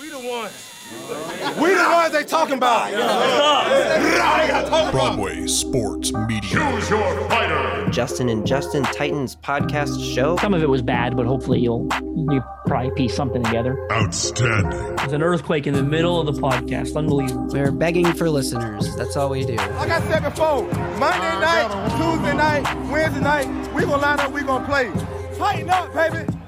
We the ones. We the ones they talking about. Broadway Sports Media. Choose your fighter. Justin and Justin Titans podcast show. Some of it was bad, but hopefully you'll you probably piece something together. Outstanding. There's an earthquake in the middle of the podcast. Unbelievable. We're begging for listeners. That's all we do. Like I said before, Monday night, Tuesday night, Wednesday night, we gonna line up, we gonna play. Tighten up, baby.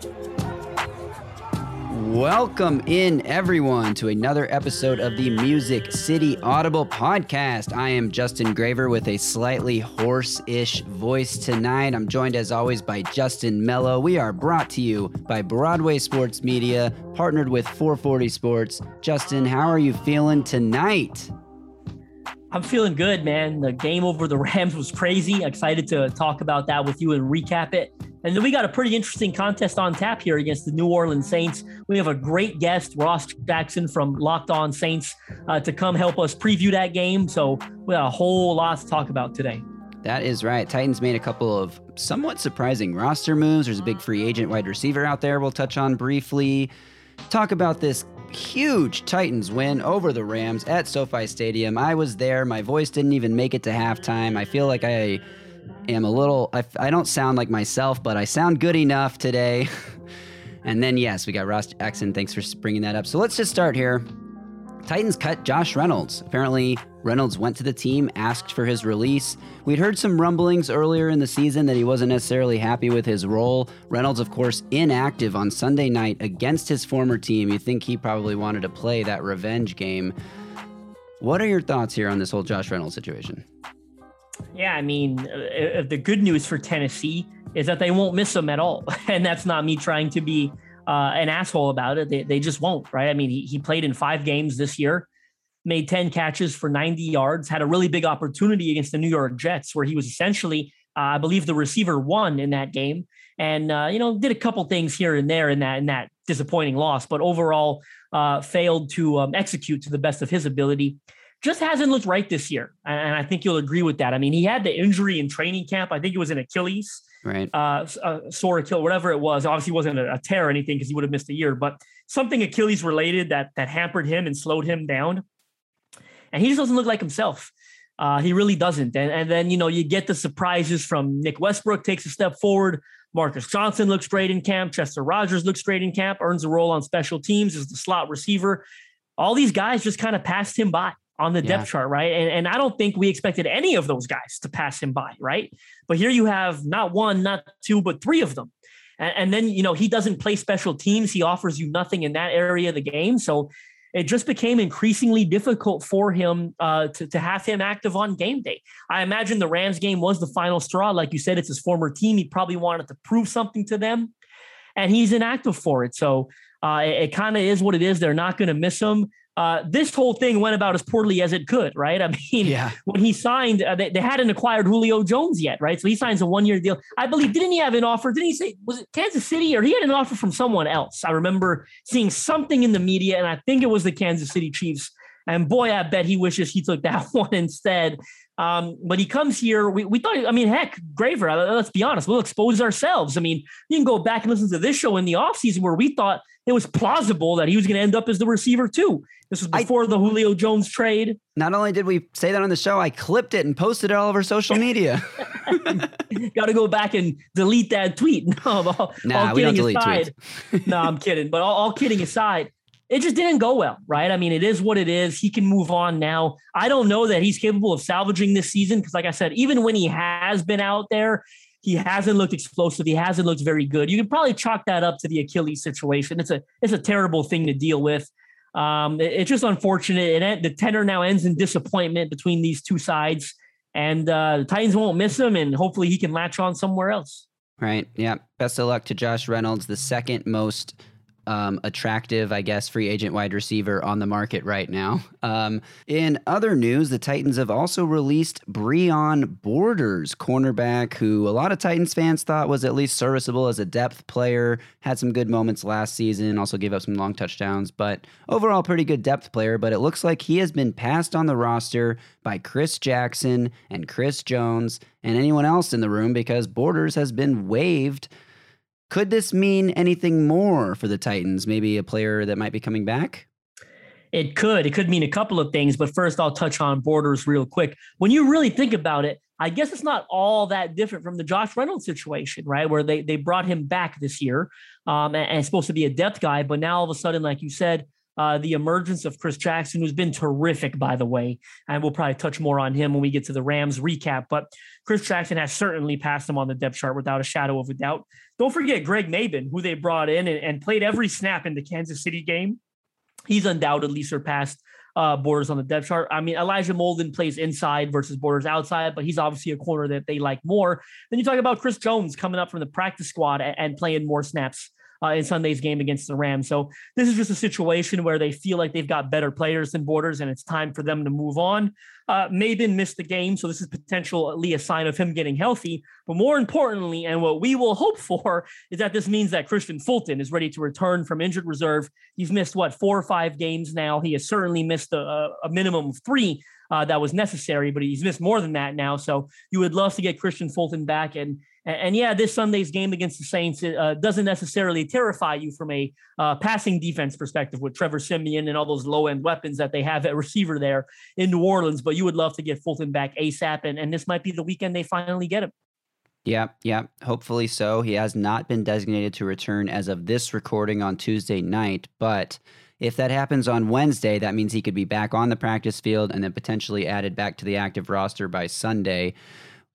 Welcome in, everyone, to another episode of the Music City Audible podcast. I am Justin Graver with a slightly hoarse ish voice tonight. I'm joined, as always, by Justin Melo. We are brought to you by Broadway Sports Media, partnered with 440 Sports. Justin, how are you feeling tonight? I'm feeling good, man. The game over the Rams was crazy. Excited to talk about that with you and recap it. And then we got a pretty interesting contest on tap here against the New Orleans Saints. We have a great guest, Ross Jackson from Locked On Saints, uh, to come help us preview that game. So we got a whole lot to talk about today. That is right. Titans made a couple of somewhat surprising roster moves. There's a big free agent wide receiver out there we'll touch on briefly. Talk about this huge Titans win over the Rams at SoFi Stadium. I was there. My voice didn't even make it to halftime. I feel like I am a little, I, I don't sound like myself, but I sound good enough today. and then, yes, we got Ross Jackson. Thanks for bringing that up. So let's just start here. Titans cut Josh Reynolds. Apparently, Reynolds went to the team, asked for his release. We'd heard some rumblings earlier in the season that he wasn't necessarily happy with his role. Reynolds, of course, inactive on Sunday night against his former team. You think he probably wanted to play that revenge game. What are your thoughts here on this whole Josh Reynolds situation? Yeah, I mean, uh, the good news for Tennessee is that they won't miss him at all. And that's not me trying to be uh, an asshole about it. They, they just won't, right? I mean, he, he played in five games this year, made 10 catches for 90 yards, had a really big opportunity against the New York Jets where he was essentially, uh, I believe, the receiver one in that game. And, uh, you know, did a couple things here and there in that, in that disappointing loss, but overall uh, failed to um, execute to the best of his ability just hasn't looked right this year. And I think you'll agree with that. I mean, he had the injury in training camp. I think it was an Achilles, right? Uh, a sore Achilles, whatever it was. Obviously, wasn't a, a tear or anything because he would have missed a year, but something Achilles related that that hampered him and slowed him down. And he just doesn't look like himself. Uh, he really doesn't. And, and then, you know, you get the surprises from Nick Westbrook takes a step forward. Marcus Johnson looks great in camp. Chester Rogers looks great in camp, earns a role on special teams as the slot receiver. All these guys just kind of passed him by on the depth chart, right? And, and I don't think we expected any of those guys to pass him by, right? But here you have not one, not two, but three of them. And, and then, you know, he doesn't play special teams. He offers you nothing in that area of the game. So it just became increasingly difficult for him uh, to, to have him active on game day. I imagine the Rams game was the final straw. Like you said, it's his former team. He probably wanted to prove something to them, and he's inactive for it. So uh, it, it kind of is what it is. They're not going to miss him uh, this whole thing went about as poorly as it could, right? I mean, yeah. when he signed, uh, they, they, hadn't acquired Julio Jones yet, right? So he signs a one year deal. I believe, didn't he have an offer? Didn't he say, was it Kansas City or he had an offer from someone else? I remember seeing something in the media, and I think it was the Kansas City Chiefs. And boy, I bet he wishes he took that one instead. Um, but he comes here. We, we thought, I mean, heck, Graver, uh, let's be honest, we'll expose ourselves. I mean, you can go back and listen to this show in the offseason where we thought it was plausible that he was going to end up as the receiver too. This was before I, the Julio Jones trade. Not only did we say that on the show, I clipped it and posted it all over social media. Got to go back and delete that tweet. No, all, nah, all kidding aside. no, I'm kidding. But all, all kidding aside, it just didn't go well, right? I mean, it is what it is. He can move on now. I don't know that he's capable of salvaging this season because, like I said, even when he has been out there, he hasn't looked explosive. He hasn't looked very good. You can probably chalk that up to the Achilles situation. It's a it's a terrible thing to deal with. Um, it, it's just unfortunate. And the tenor now ends in disappointment between these two sides. And uh, the Titans won't miss him, and hopefully he can latch on somewhere else. Right. Yeah. Best of luck to Josh Reynolds, the second most um, attractive, I guess, free agent wide receiver on the market right now. Um, in other news, the Titans have also released Breon Borders, cornerback, who a lot of Titans fans thought was at least serviceable as a depth player. Had some good moments last season, also gave up some long touchdowns, but overall, pretty good depth player. But it looks like he has been passed on the roster by Chris Jackson and Chris Jones and anyone else in the room because Borders has been waived could this mean anything more for the Titans? Maybe a player that might be coming back? It could. It could mean a couple of things, but first I'll touch on Borders real quick. When you really think about it, I guess it's not all that different from the Josh Reynolds situation, right? Where they they brought him back this year, um, and, and supposed to be a depth guy, but now all of a sudden, like you said, uh, the emergence of Chris Jackson, who's been terrific, by the way. And we'll probably touch more on him when we get to the Rams recap. But Chris Jackson has certainly passed him on the depth chart without a shadow of a doubt. Don't forget Greg Mabin, who they brought in and, and played every snap in the Kansas City game. He's undoubtedly surpassed uh, Borders on the depth chart. I mean, Elijah Molden plays inside versus Borders outside, but he's obviously a corner that they like more. Then you talk about Chris Jones coming up from the practice squad and, and playing more snaps uh, in Sunday's game against the Rams. So this is just a situation where they feel like they've got better players than Borders, and it's time for them to move on. Uh, Mabin missed the game, so this is potentially a sign of him getting healthy. But more importantly, and what we will hope for, is that this means that Kristian Fulton is ready to return from injured reserve. He's missed what four or five games now. He has certainly missed a, a minimum of three uh, that was necessary, but he's missed more than that now. So you would love to get Kristian Fulton back and and, and yeah, this Sunday's game against the Saints uh, doesn't necessarily terrify you from a uh, passing defense perspective with Trevor Siemian and all those low end weapons that they have at receiver there in New Orleans. But you would love to get Fulton back ASAP, and, and this might be the weekend they finally get him. Yeah, yeah, hopefully so. He has not been designated to return as of this recording on Tuesday night, but if that happens on Wednesday, that means he could be back on the practice field and then potentially added back to the active roster by Sunday.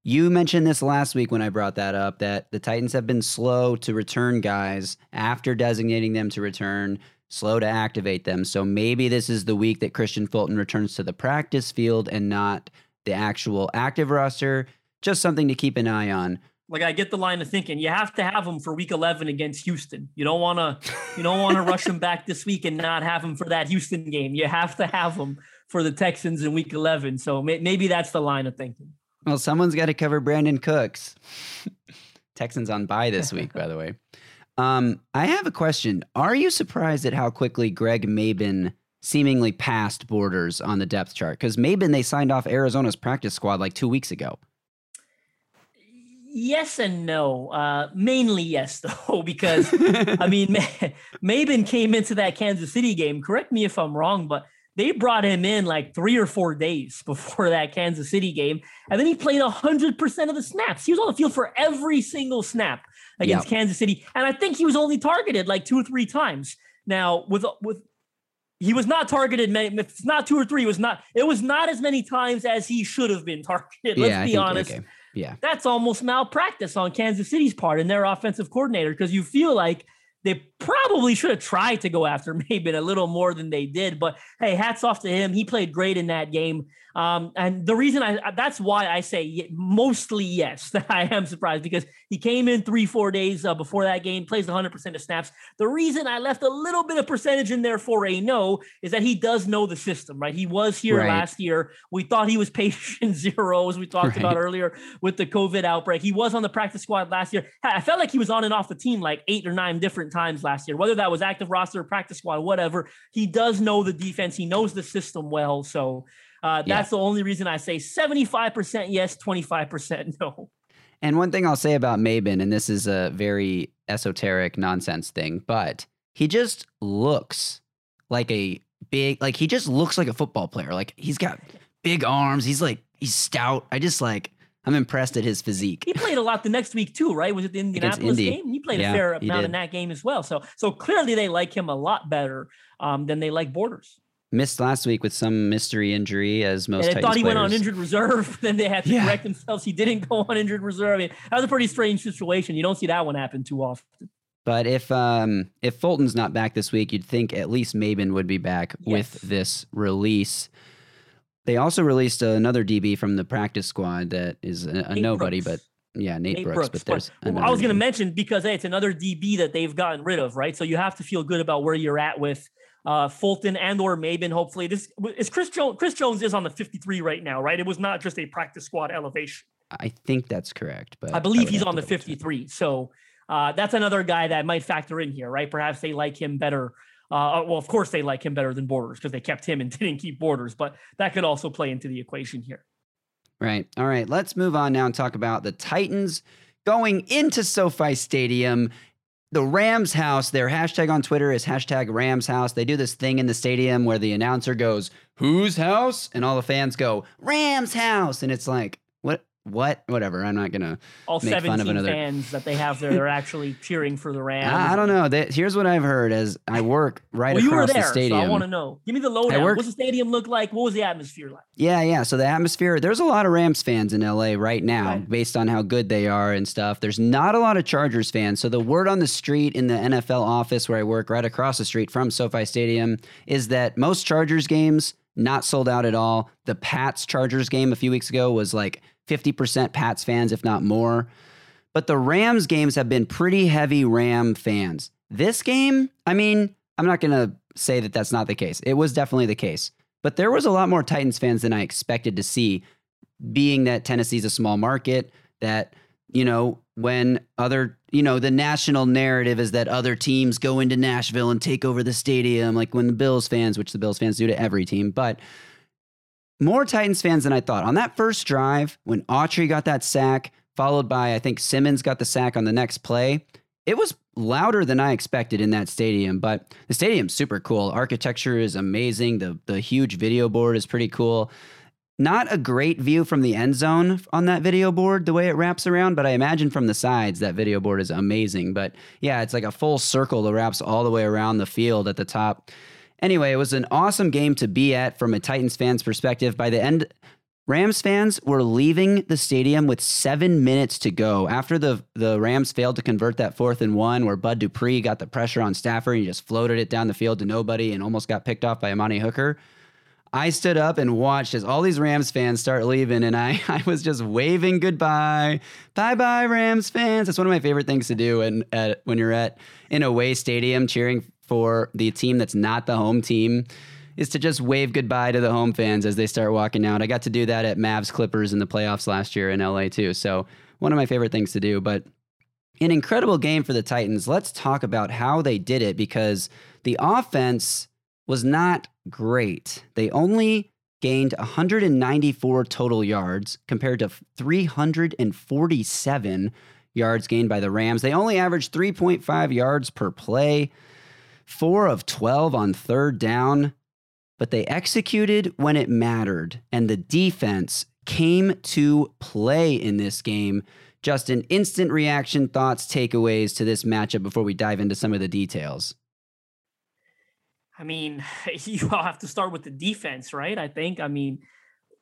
You mentioned this last week when I brought that up that the Titans have been slow to return guys after designating them to return, slow to activate them. So maybe this is the week that Kristian Fulton returns to the practice field and not the actual active roster. Just something to keep an eye on. Like I get the line of thinking, you have to have him for Week 11 against Houston. You don't want to, you don't want to rush him back this week and not have him for that Houston game. You have to have him for the Texans in Week 11. So may, maybe that's the line of thinking. Well, someone's got to cover Brandin Cooks. Texans on bye this week, by the way. Um, I have a question. Are you surprised at how quickly Greg Mabin seemingly passed borders on the depth chart? Because Mabin, they signed off Arizona's practice squad like two weeks ago. Yes and no. Uh, mainly yes, though, because I mean, Mabin came into that Kansas City game. Correct me if I'm wrong, but they brought him in like three or four days before that Kansas City game. And then he played 100% of the snaps. He was on the field for every single snap against yep. Kansas City. And I think he was only targeted like two or three times. Now, with, with, he was not targeted many, it's not two or three, it was not, it was not as many times as he should have been targeted. Let's yeah, be honest. Yeah. That's almost malpractice on Kansas City's part and their offensive coordinator because you feel like they probably should have tried to go after Mabin a little more than they did. But hey, hats off to him. He played great in that game. Um, and the reason I that's why I say mostly yes that I am surprised because he came in three four days uh, before that game, plays 100 percent of snaps. The reason I left a little bit of percentage in there for a no is that he does know the system, right? He was here right. last year. We thought he was patient zero as we talked right. about earlier with the COVID outbreak. He was on the practice squad last year. I felt like he was on and off the team like eight or nine different times last year, whether that was active roster, practice squad, whatever. He does know the defense. He knows the system well. So uh, that's yeah. the only reason I say 75% yes, 25% no. And one thing I'll say about Mabin, and this is a very esoteric nonsense thing, but he just looks like a big, like he just looks like a football player. Like he's got big arms. He's like, he's stout. I just like, I'm impressed at his physique. He played a lot the next week too, right? Was it the Indianapolis game? He played yeah, a fair amount in that game as well. So, so clearly they like him a lot better um, than they like Borders missed last week with some mystery injury, as most. And they thought he players. went on injured reserve. then they had to yeah. correct themselves. He didn't go on injured reserve. I mean, that was a pretty strange situation. You don't see that one happen too often. But if um, if Fulton's not back this week, you'd think at least Mabin would be back yes. with this release. They also released another DB from the practice squad that is a, a nobody, Brooks. but yeah, Nate, Nate Brooks, Brooks. But there's but, I was going to mention because hey, it's another DB that they've gotten rid of, right? So you have to feel good about where you're at with uh, Fulton and or Mabin. Hopefully, this is Chris Jones. Chris Jones is on the 53 right now, right? It was not just a practice squad elevation. I think that's correct, but I believe I he's on the 53. Check. So uh, that's another guy that might factor in here, right? Perhaps they like him better. Uh, well, of course they like him better than Borders because they kept him and didn't keep Borders, but that could also play into the equation here. Right. All right. Let's move on now and talk about the Titans going into SoFi Stadium the Rams house, their hashtag on Twitter is hashtag Rams house. They do this thing in the stadium where the announcer goes, Whose house? And all the fans go, Rams house. And it's like, what? What? Whatever. I'm not gonna All make fun of 17 another. fans that they have there, they're actually cheering for the Rams. I, I don't know. That, here's what I've heard as I work right Well, you were across there, the stadium. so I want to know. Give me the lowdown. work- What's the stadium look like? What was the atmosphere like? Yeah, yeah. So the atmosphere, there's a lot of Rams fans in LA right now Right. based on how good they are and stuff. There's not a lot of Chargers fans. So the word on the street in the NFL office where I work right across the street from SoFi Stadium is that most Chargers games not sold out at all. The Pats Chargers game a few weeks ago was like 50% Pats fans if not more. But the Rams games have been pretty heavy Ram fans. This game, I mean, I'm not going to say that that's not the case. It was definitely the case. But there was a lot more Titans fans than I expected to see, being that Tennessee's a small market, that, you know, when other, you know, the national narrative is that other teams go into Nashville and take over the stadium, like when the Bills fans, which the Bills fans do to every team. But more Titans fans than I thought. On that first drive, when Autry got that sack, followed by, I think Simmons got the sack on the next play, it was louder than I expected in that stadium. But the stadium's super cool. Architecture is amazing. The the huge video board is pretty cool. Not a great view from the end zone on that video board, the way it wraps around, but I imagine from the sides that video board is amazing. But yeah, it's like a full circle that wraps all the way around the field at the top. Anyway, it was an awesome game to be at from a Titans fan's perspective. By the end, Rams fans were leaving the stadium with seven minutes to go after the the Rams failed to convert that fourth and one, where Bud Dupree got the pressure on Stafford and he just floated it down the field to nobody and almost got picked off by Amani Hooker. I stood up and watched as all these Rams fans start leaving, and I, I was just waving goodbye. Bye bye, Rams fans. That's one of my favorite things to do and when you're at an away stadium cheering for the team that's not the home team is to just wave goodbye to the home fans as they start walking out. I got to do that at Mavs Clippers in the playoffs last year in LA too. So one of my favorite things to do. But an incredible game for the Titans. Let's talk about how they did it because the offense was not great. They only gained 194 total yards compared to 347 yards gained by the Rams. They only averaged 3.5 yards per play, 4 of 12 on third down, but they executed when it mattered and the defense came to play in this game. Just an instant reaction, thoughts, takeaways to this matchup before we dive into some of the details. I mean, you all have to start with the defense, right? I think. I mean,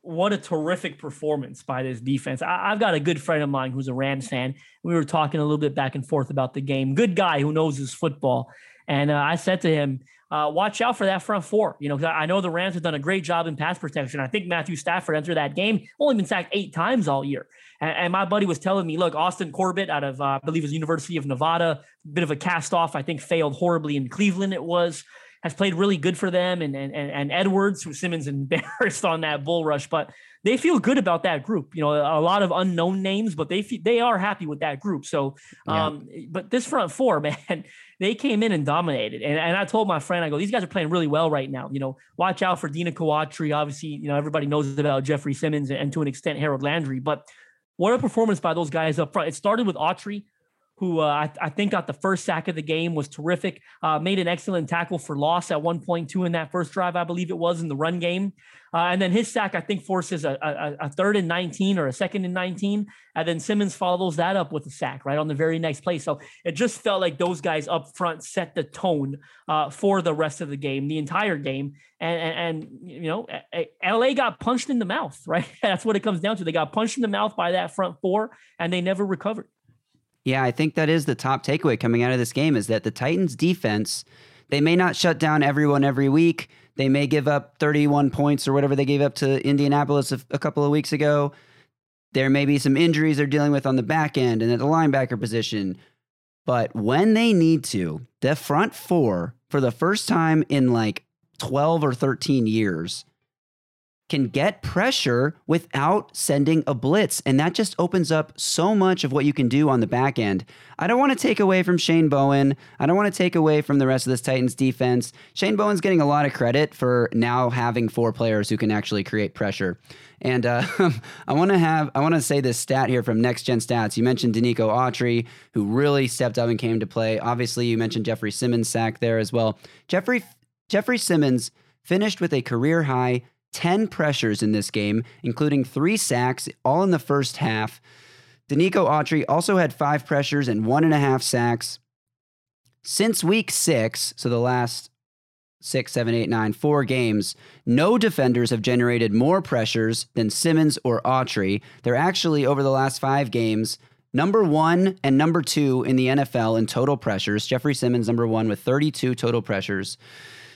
what a terrific performance by this defense. I, have got a good friend of mine who's a Rams fan. We were talking a little bit back and forth about the game. Good guy who knows his football. And uh, I said to him, uh, watch out for that front four. You know, I know the Rams have done a great job in pass protection. I think Matthew Stafford entered that game, only been sacked eight times all year. And, and my buddy was telling me, look, Austin Corbett out of, uh, I believe, was University of Nevada, bit of a cast off. I think failed horribly in Cleveland. It was has played really good for them, and and, and Edwards, who Simmons embarrassed on that bull rush, but they feel good about that group. You know, a lot of unknown names, but they fe- they are happy with that group. So, Yeah. um, but this front four, man, they came in and dominated. And, and I told my friend, I go, these guys are playing really well right now. You know, watch out for Denico Autry. Obviously, you know everybody knows about Jeffrey Simmons and to an extent Harold Landry, but what a performance by those guys up front. It started with Autry who uh, I, I think got the first sack of the game, was terrific. Uh, made an excellent tackle for loss at one point two in that first drive, I believe it was in the run game. Uh, and then his sack, I think, forces a, a, a third and 19 or a second and 19. And then Simmons follows that up with a sack right on the very next play. So it just felt like those guys up front set the tone uh, for the rest of the game, the entire game. And, and, and you know, LA got punched in the mouth, right? That's what it comes down to. They got punched in the mouth by that front four and they never recovered. Yeah, I think that is the top takeaway coming out of this game is that the Titans defense, they may not shut down everyone every week. They may give up 31 points or whatever they gave up to Indianapolis a, a couple of weeks ago. There may be some injuries they're dealing with on the back end and at the linebacker position. But when they need to, the front four, for the first time in like 12 or 13 years, can get pressure without sending a blitz. And that just opens up so much of what you can do on the back end. I don't want to take away from Shane Bowen. I don't want to take away from the rest of this Titans defense. Shane Bowen's getting a lot of credit for now having four players who can actually create pressure. And uh, I want to have I want to say this stat here from Next Gen Stats. You mentioned Denico Autry, who really stepped up and came to play. Obviously, you mentioned Jeffrey Simmons sack there as well. Jeffrey Jeffrey Simmons finished with a career high 10 pressures in this game, including three sacks, all in the first half. Denico Autry also had five pressures and one and a half sacks. Since week six, so the last six, seven, eight, nine, four games, no defenders have generated more pressures than Simmons or Autry. They're actually, over the last five games, number one and number two in the NFL in total pressures. Jeffrey Simmons, number one, with 32 total pressures.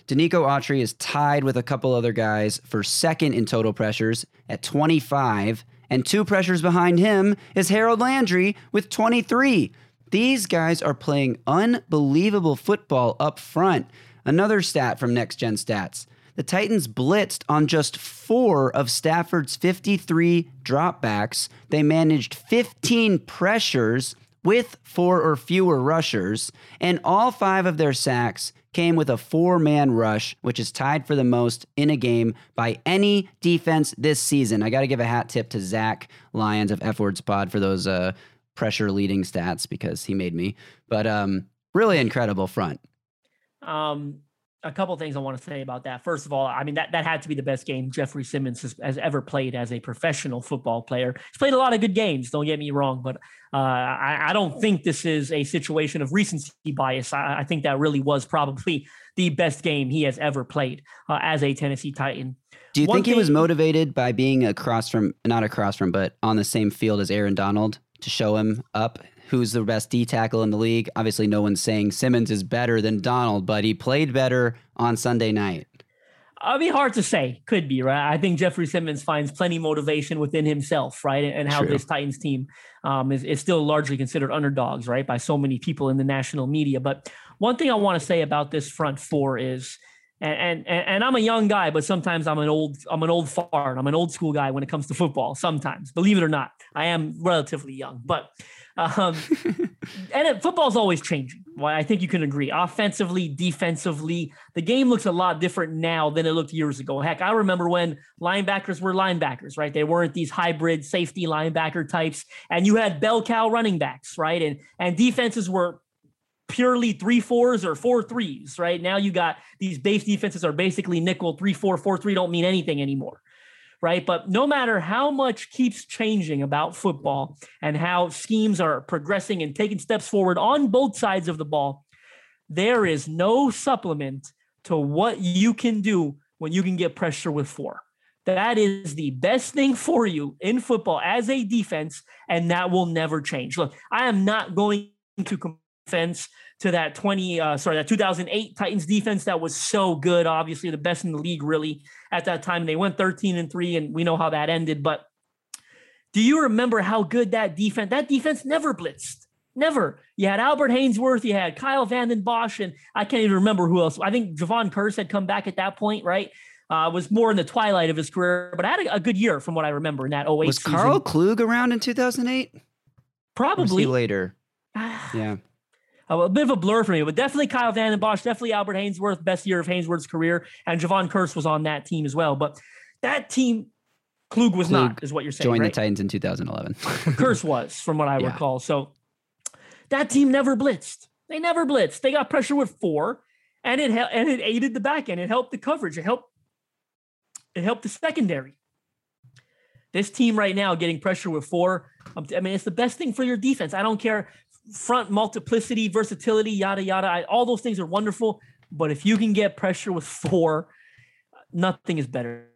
Denico Autry is tied with a couple other guys for second in total pressures at 25, and two pressures behind him is Harold Landry with 23. These guys are playing unbelievable football up front. Another stat from Next Gen Stats. The Titans blitzed on just four of Stafford's 53 dropbacks. They managed 15 pressures with four or fewer rushers, and all five of their sacks came with a four man rush, which is tied for the most in a game by any defense this season. I got to give a hat tip to Zach Lyons of F Words Pod for those uh, pressure leading stats because he made me. But um, really incredible front. Um, a couple things I want to say about that. First of all, I mean that that had to be the best game Jeffrey Simmons has, has, ever played as a professional football player. He's played a lot of good games. Don't get me wrong, but uh, I, I, don't think this is a situation of recency bias. I, I, think that really was probably the best game he has ever played uh, as a Tennessee Titan. Do you One think thing, he was motivated by being across from, not across from, but on the same field as Aaron Donald to show him up who's the best D tackle in the league. Obviously, no one's saying Simmons is better than Donald, but he played better on Sunday night. I mean, hard to say. Could be right. I think Jeffrey Simmons finds plenty motivation within himself, right? And how True. this Titans team um, is, is still largely considered underdogs, right, by so many people in the national media. But one thing I want to say about this front four is, and, and and I'm a young guy, but sometimes I'm an old I'm an old fart. I'm an old school guy when it comes to football. Sometimes, believe it or not, I am relatively young. But um, and it, football's always changing. Well, I think you can agree. Offensively, defensively, the game looks a lot different now than it looked years ago. Heck, I remember when linebackers were linebackers, right? They weren't these hybrid safety linebacker types, and you had bell cow running backs, right? And and defenses were purely three fours or four threes, right? Now you got these base defenses are basically nickel three four four three don't mean anything anymore right? But no matter how much keeps changing about football and how schemes are progressing and taking steps forward on both sides of the ball, there is no supplement to what you can do when you can get pressure with four. That is the best thing for you in football as a defense, and that will never change. Look, I am not going to defense to that 20 uh, sorry that 2008 Titans defense that was so good obviously the best in the league really at that time. They went 13 and 3 and we know how that ended but do you remember how good that defense that defense never blitzed never. You had Albert Haynesworth you had Kyle Vanden Bosch and I can't even remember who else. I think Jevon Kearse had come back at that point right? Uh, was more in the twilight of his career, but I had a, a good year from what I remember in that 08 Was Karl Klug around in 2008? Probably. later. yeah a bit of a blur for me, but definitely Kyle Vanden Bosch, definitely Albert Haynesworth, best year of Haynesworth's career, and Jevon Kearse was on that team as well. But that team, Klug was Klug not, is what you're saying. Joined right? the Titans in 2011. Kearse was, from what I yeah. recall. So that team never blitzed. They never blitzed. They got pressure with four, and it and it aided the back end. It helped the coverage. It helped. It helped the secondary. This team right now getting pressure with four. Um, I mean, it's the best thing for your defense. I don't care front multiplicity, versatility, yada yada. I, all those things are wonderful, but if you can get pressure with four, nothing is better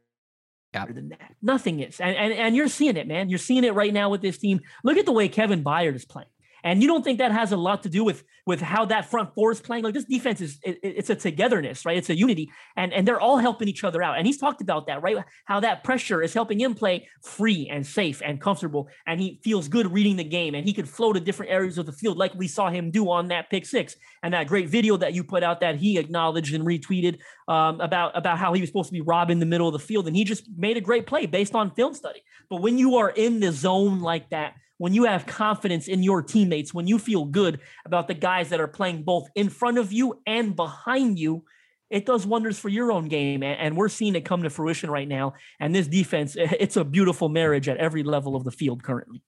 than that. Nothing is, and, and and you're seeing it, man. You're seeing it right now with this team. Look at the way Kevin Byard is playing. And you don't think that has a lot to do with with how that front four is playing? Like this defense is it, it's a togetherness, right? It's a unity, and and they're all helping each other out. And he's talked about that, right? How that pressure is helping him play free and safe and comfortable, and he feels good reading the game, and he could flow to different areas of the field, like we saw him do on that pick six and that great video that you put out that he acknowledged and retweeted um, about about how he was supposed to be robbing the middle of the field, and he just made a great play based on film study. But when you are in the zone like that when you have confidence in your teammates, when you feel good about the guys that are playing both in front of you and behind you, it does wonders for your own game. And we're seeing it come to fruition right now. And this defense, it's a beautiful marriage at every level of the field currently.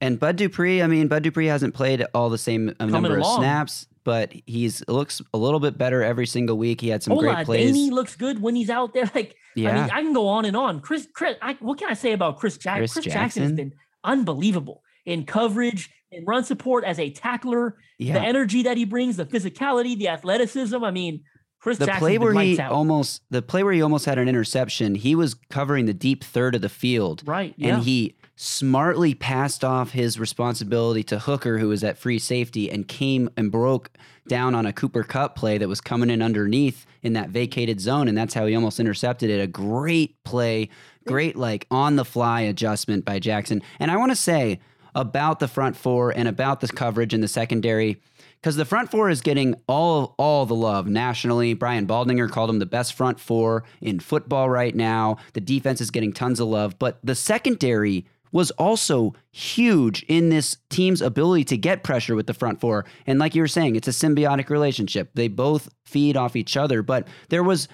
And Bud Dupree, I mean, Bud Dupree hasn't played all the same uh, number of snaps, but he's looks a little bit better every single week. He had some Ola, great plays. Danny looks good when he's out there. Like, yeah. I mean, I can go on and on. Chris, Chris, I, what can I say about Chris Jackson? Chris, Chris Jackson. Jackson has been unbelievable in coverage, in run support as a tackler. Yeah. The energy that he brings, the physicality, the athleticism. I mean, Chris the play where he out. almost the play where he almost had an interception, he was covering the deep third of the field. Right. Yeah. And he smartly passed off his responsibility to Hooker, who was at free safety, and came and broke down on a Cooper Kupp play that was coming in underneath in that vacated zone. And that's how he almost intercepted it. A great play, great like on the fly adjustment by Jackson. And I want to say, about the front four and about the coverage in the secondary because the front four is getting all all the love nationally. Brian Baldinger called him the best front four in football right now. The defense is getting tons of love, but the secondary was also huge in this team's ability to get pressure with the front four. And like you were saying, it's a symbiotic relationship. They both feed off each other, but there was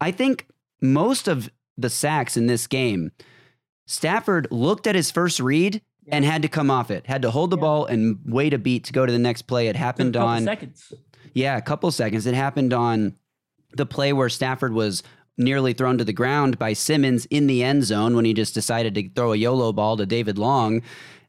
I think most of the sacks in this game Stafford looked at his first read and had to come off it. Had to hold the yeah. ball and wait a beat to go to the next play. It happened on seconds. Yeah, a couple seconds. It happened on the play where Stafford was nearly thrown to the ground by Simmons in the end zone when he just decided to throw a YOLO ball to David Long.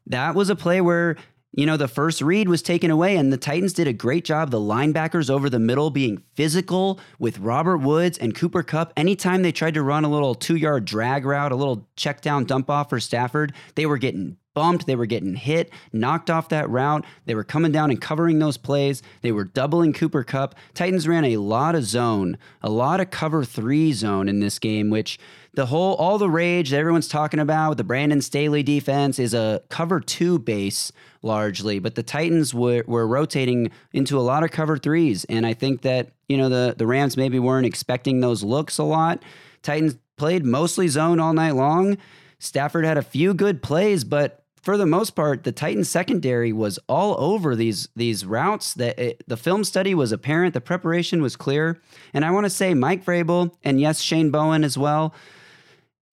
That was a play where you know, the first read was taken away, and the Titans did a great job. The linebackers over the middle being physical with Robert Woods and Cooper Kupp. Anytime they tried to run a little two yard drag route, a little check down dump off for Stafford, they were getting bumped, they were getting hit, knocked off that route. They were coming down and covering those plays. They were doubling Cooper Kupp. Titans ran a lot of zone, a lot of cover three zone in this game, which the whole all the rage that everyone's talking about with the Brandon Staley defense is a cover two base largely, but the Titans were, were rotating into a lot of cover threes. And I think that, you know, the, the Rams maybe weren't expecting those looks a lot. Titans played mostly zone all night long. Stafford had a few good plays, but for the most part, the Titans secondary was all over these these routes. That it, the film study was apparent, the preparation was clear, and I want to say Mike Vrabel and yes, Shane Bowen as well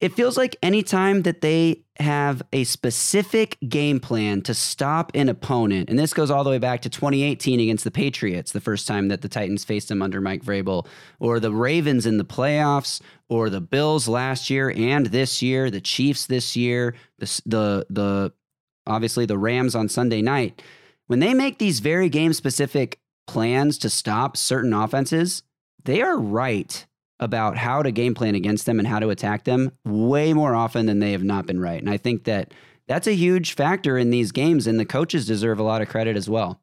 it feels like anytime that they have a specific game plan to stop an opponent, and this goes all the way back to 2018 against the Patriots, the first time that the Titans faced them under Mike Vrabel, or the Ravens in the playoffs, or the Bills last year and this year, the Chiefs this year, the the, the obviously the Rams on Sunday night. When they make these very game specific plans to stop certain offenses, they are right about how to game plan against them and how to attack them way more often than they have not been right. And I think that that's a huge factor in these games, and the coaches deserve a lot of credit as well.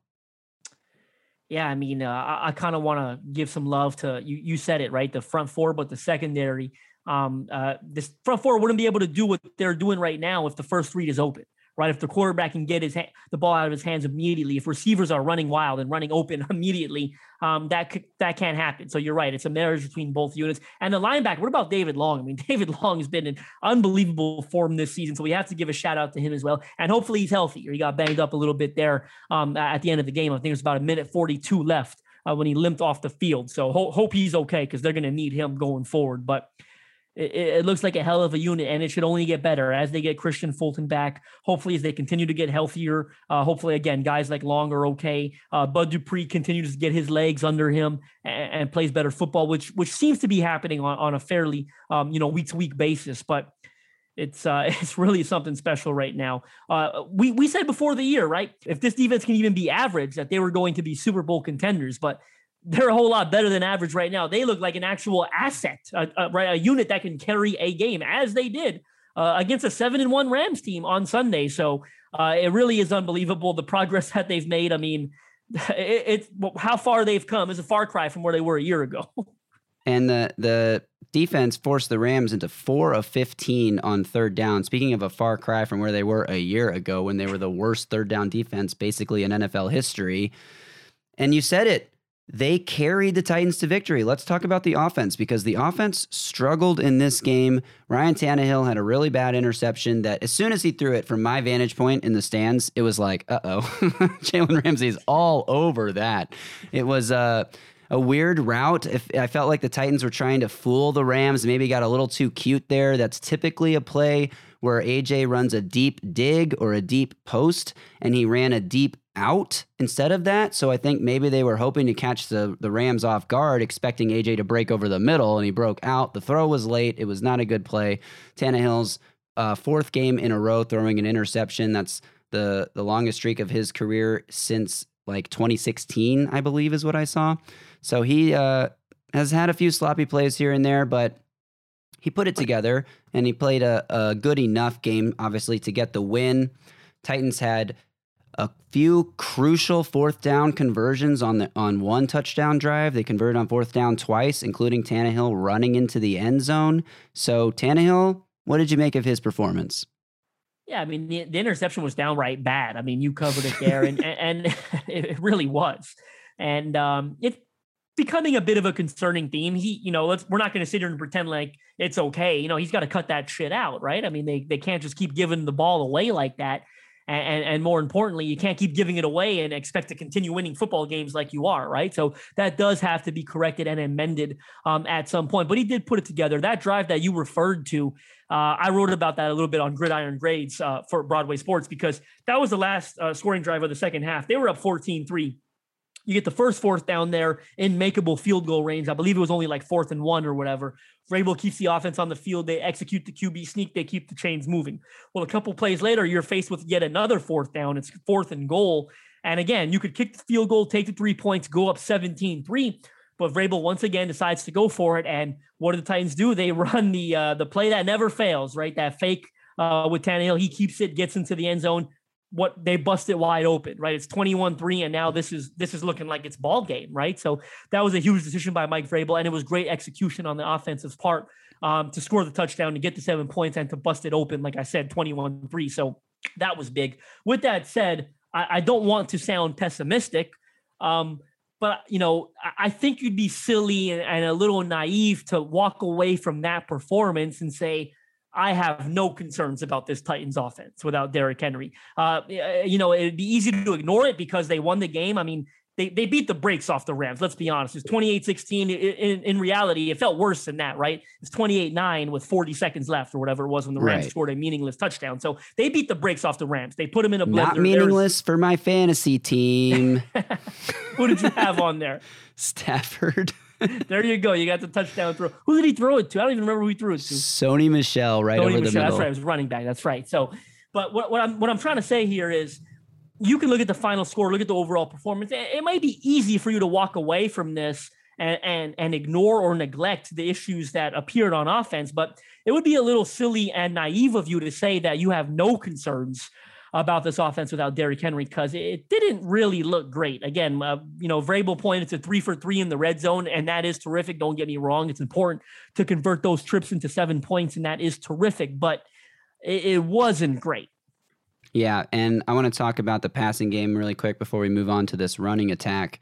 Yeah, I mean, uh, I, I kind of want to give some love to you. You said it right, the front four, but the secondary. Um, uh, this front four wouldn't be able to do what they're doing right now if the first read is open right? If the quarterback can get his ha- the ball out of his hands immediately, if receivers are running wild and running open immediately, um, that that can't happen. So you're right; it's a marriage between both units. And the linebacker. What about David Long? I mean, David Long has been in unbelievable form this season, so we have to give a shout out to him as well. And hopefully he's healthy. Or he got banged up a little bit there um, at the end of the game. I think it was about a minute 42 left. Uh, when he limped off the field. So ho- hope he's okay because they're going to need him going forward. But it, it, looks like a hell of a unit, and it should only get better as they get Kristian Fulton back. Hopefully, as they continue to get healthier. Uh, hopefully, again, guys like Long are okay. Uh, Bud Dupree continues to get his legs under him and, and, plays better football, which which seems to be happening on, on a fairly um, you know week to week basis. But it's uh, it's really something special right now. Uh, we we said before the year, right? If this defense can even be average, that they were going to be Super Bowl contenders, but they're a whole lot better than average right now. They look like an actual asset, right, a unit that can carry a game, as they did uh, against a seven and one Rams team on Sunday. So Uh, it really is unbelievable the progress that they've made. I mean, it, it how far they've come is a far cry from where they were a year ago. And the the defense forced the Rams into four of 15 on third down. Speaking of a far cry from where they were a year ago when they were the worst third down defense basically in NFL history. And you said it. They carried the Titans to victory. Let's talk about the offense because the offense struggled in this game. Ryan Tannehill had a really bad interception that, as soon as he threw it from my vantage point in the stands, it was like, uh oh, Jalen Ramsey's all over that. It was, uh, a weird route. If I felt like the Titans were trying to fool the Rams, maybe got a little too cute there. That's typically a play where AJ runs a deep dig or a deep post, and he ran a deep out instead of that. So I think maybe they were hoping to catch the, the Rams off guard, expecting AJ to break over the middle, and he broke out. The throw was late. It was not a good play. Tannehill's uh, fourth game in a row throwing an interception. That's the the longest streak of his career since like 2016, I believe, is what I saw. So he uh, has had a few sloppy plays here and there, but he put it together and he played a, a good enough game, obviously, to get the win. Titans had a few crucial fourth down conversions on the on one touchdown drive. They converted on fourth down twice, including Tannehill running into the end zone. So Tannehill, what did you make of his performance? Yeah, I mean the, the interception was downright bad. I mean you covered it there, and and, and it really was, and um, it becoming a bit of a concerning theme. He, you know, let's we're not going to sit here and pretend like it's okay. You know, he's got to cut that shit out, right? I mean, they they can't just keep giving the ball away like that. And, and, more importantly, you can't keep giving it away and expect to continue winning football games like you are, right? So that does have to be corrected and amended um, at some point. But he did put it together. That drive that you referred to, uh, I wrote about that a little bit on Gridiron Grades uh, for Broadway Sports because that was the last uh, scoring drive of the second half. They were up 14 3 you get the first fourth down there in makeable field goal range. I believe it was only like fourth and one or whatever. Vrabel keeps the offense on the field. They execute the QB sneak. They keep the chains moving. Well, a couple plays later, you're faced with yet another fourth down. It's fourth and goal. And again, you could kick the field goal, take the three points, go up 17 3. But Vrabel once again decides to go for it. And what do the Titans do? They run the uh, the play that never fails, right? That fake uh, with Tannehill. He keeps it, gets into the end zone what they busted wide open, right? It's 21-3, and now this is this is looking like it's ball game, right? So that was a huge decision by Mike Vrabel, and it was great execution on the offensive part um, to score the touchdown, to get the seven points, and to bust it open, like I said, 21-3. So that was big. With that said, I, I don't want to sound pessimistic. Um, but you know, I think you'd be silly and a little naive to walk away from that performance and say, I have no concerns about this Titans offense without Derrick Henry. Uh, you know, it'd be easy to ignore it because they won the game. I mean, they, they beat the brakes off the Rams. Let's be honest. It's 28 16. In, in reality, it felt worse than that, right? It's 28 9 with 40 seconds left or whatever it was when the Rams right. scored a meaningless touchdown. So they beat the brakes off the Rams. They put them in a blender. Not meaningless for my fantasy team. Who did you have on there? Stafford. there you go. You got the touchdown throw. Who did he throw it to? I don't even remember who he threw it to. Sony Michel, right Sony over Michel, the middle. That's right. It was running back. That's right. So, but what, what I'm what I'm trying to say here is, you can look at the final score, look at the overall performance. It, it might be easy for you to walk away from this and, and and ignore or neglect the issues that appeared on offense, but it would be a little silly and naive of you to say that you have no concerns about this offense without Derrick Henry because it didn't really look great. Again, uh, you know, Vrabel pointed to three for three in the red zone, and that is terrific. Don't get me wrong; it's important to convert those trips into seven points, and that is terrific. But it, it wasn't great. Yeah, and I want to talk about the passing game really quick before we move on to this running attack.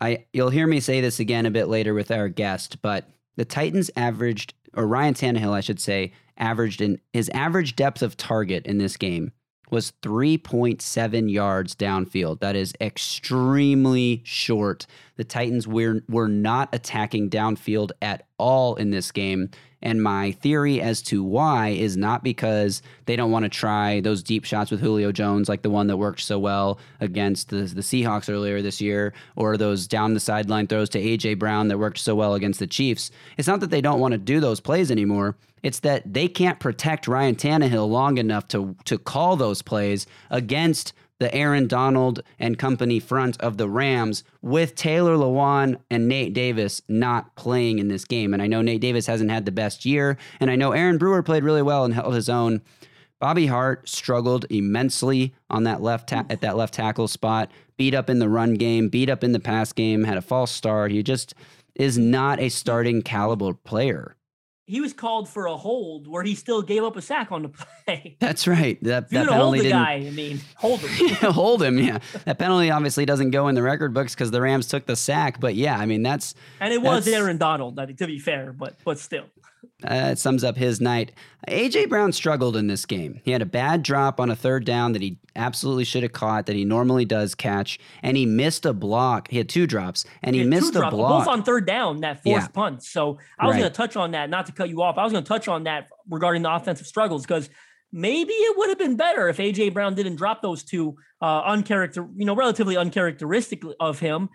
I you'll hear me say this again a bit later with our guest, but the Titans averaged, or Ryan Tannehill, I should say, averaged in his average depth of target in this game was 3.7 yards downfield. That is extremely short. The Titans were, were not attacking downfield at all in this game. And my theory as to why is not because they don't want to try those deep shots with Julio Jones, like the one that worked so well against the, the Seahawks earlier this year, or those down the sideline throws to A.J. Brown that worked so well against the Chiefs. It's not that they don't want to do those plays anymore. It's that they can't protect Ryan Tannehill long enough to to call those plays against the Aaron Donald and company front of the Rams with Taylor Lewan and Nate Davis not playing in this game. And I know Nate Davis hasn't had the best year, and I know Aaron Brewer played really well and held his own. Bobby Hart struggled immensely on that left ta- at that left tackle spot. Beat up in the run game, beat up in the pass game, had a false start. He just is not a starting caliber player. He was called for a hold where he still gave up a sack on the play. That's right. That, that penalty the didn't guy, I mean, hold him. Yeah, hold him. Yeah, that penalty obviously doesn't go in the record books because the Rams took the sack. But yeah, I mean that's And it was Aaron Donald, I to be fair, but but still. Uh, it sums up his night. AJ Brown struggled in this game. He had a bad drop on a third down that he absolutely should have caught that he normally does catch, and he missed a block. He had two drops, and he, two missed a block. both on third down, that forced Yeah. punt. So I was Right. going to touch on that, not to cut you off. I was going to touch on that regarding the offensive struggles because maybe it would have been better if AJ Brown didn't drop those two uh, uncharacter, you know, relatively uncharacteristic of him.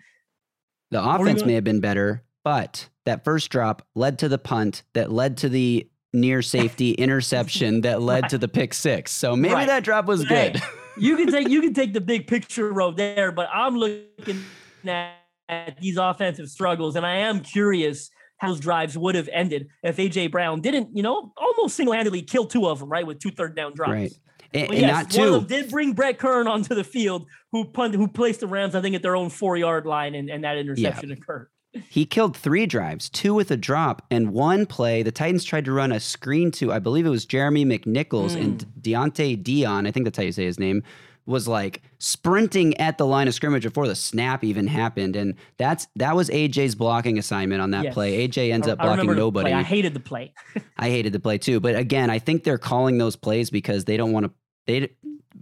the offense may have been better, but that first drop led to the punt that led to the near safety interception that led to the pick six. So maybe Right. that drop was Hey, good. you can take you can take the big picture road there, but I'm looking at, at these offensive struggles, and I am curious how those drives would have ended if AJ Brown didn't, you know, almost single-handedly kill two of them, right, with two third down drops. Right. And, and yes, not one two. of them did bring Brett Kern onto the field, who punt, who placed the Rams, I think, at their own four-yard line, and, and that interception occurred. He killed three drives, two with a drop, and one play. The Titans tried to run a screen to, I believe it was Jeremy McNichols and Hmm. Deontay Dion. I think that's how you say his name. Was like sprinting at the line of scrimmage before the snap even happened, and that's that was AJ's blocking assignment on that Yes. play. AJ ends I- up blocking nobody. I hated the play. I hated the play too. But again, I think they're calling those plays because they don't want to. They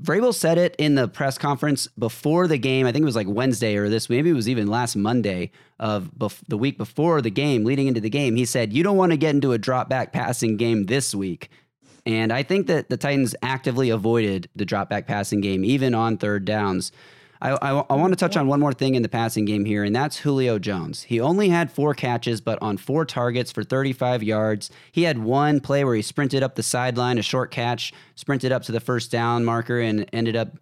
Vrabel said it in the press conference before the game. I think it was like Wednesday or this. Maybe it was even last Monday of bef- the week before the game, leading into the game. He said, "You don't want to get into a drop back passing game this week." And I think that the Titans actively avoided the drop back passing game, even on third downs. I, I, I mm-hmm. want to touch on one more thing in the passing game here, and that's Julio Jones. He only had four catches, but on four targets for 35 yards. He had one play where he sprinted up the sideline, a short catch, sprinted up to the first down marker, and ended up.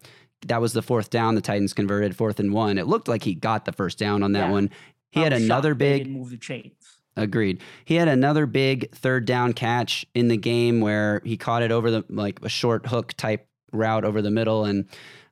That was the fourth down the Titans converted, fourth and one. It looked like he got the first down on that Yeah. one. He I had another big. move the chains. Agreed. He had another big third down catch in the game where he caught it over the like a short hook type route over the middle, and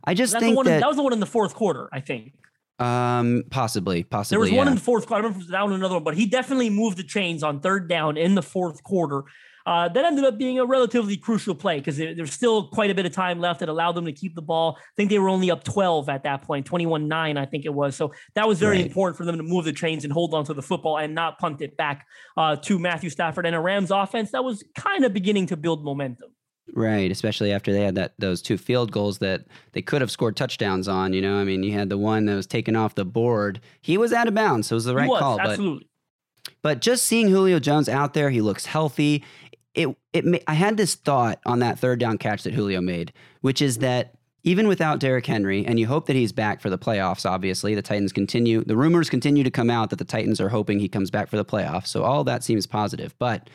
I just That's think one in- that, that was the one in the fourth quarter, I think. um possibly possibly There was one in the fourth quarter. I remember that one another one, but he definitely moved the chains on third down in the fourth quarter. Uh, that ended up being a relatively crucial play because there's still quite a bit of time left. It allowed them to keep the ball. I think they were only up 12 at that point, 21 9, I think it was. So that was very Right. important for them to move the chains and hold on to the football and not punt it back uh, to Matthew Stafford and a Rams offense that was kind of beginning to build momentum. Right, especially after they had that those two field goals that they could have scored touchdowns on. You know, I mean, you had the one that was taken off the board. He was out of bounds, so it was the right was, call. But absolutely. but just seeing Julio Jones out there, he looks healthy. It it I had this thought on that third down catch that Julio made, which is that even without Derrick Henry, and you hope that he's back for the playoffs. Obviously, the Titans continue. The rumors continue to come out that the Titans are hoping he comes back for the playoffs. So all that seems positive, but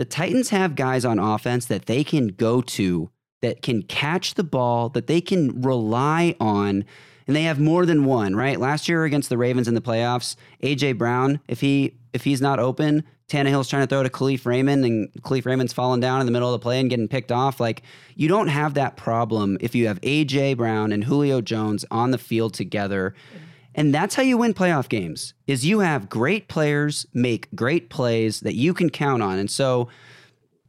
the Titans have guys on offense that they can go to that can catch the ball, that they can rely on, and they have more than one, right? Last year against the Ravens in the playoffs, AJ Brown, if he if he's not open, Tannehill's trying to throw to Kalif Raymond, and Kalif Raymond's falling down in the middle of the play and getting picked off. Like you don't have that problem if you have AJ Brown and Julio Jones on the field together. And that's how you win playoff games. Is you have great players make great plays that you can count on. And so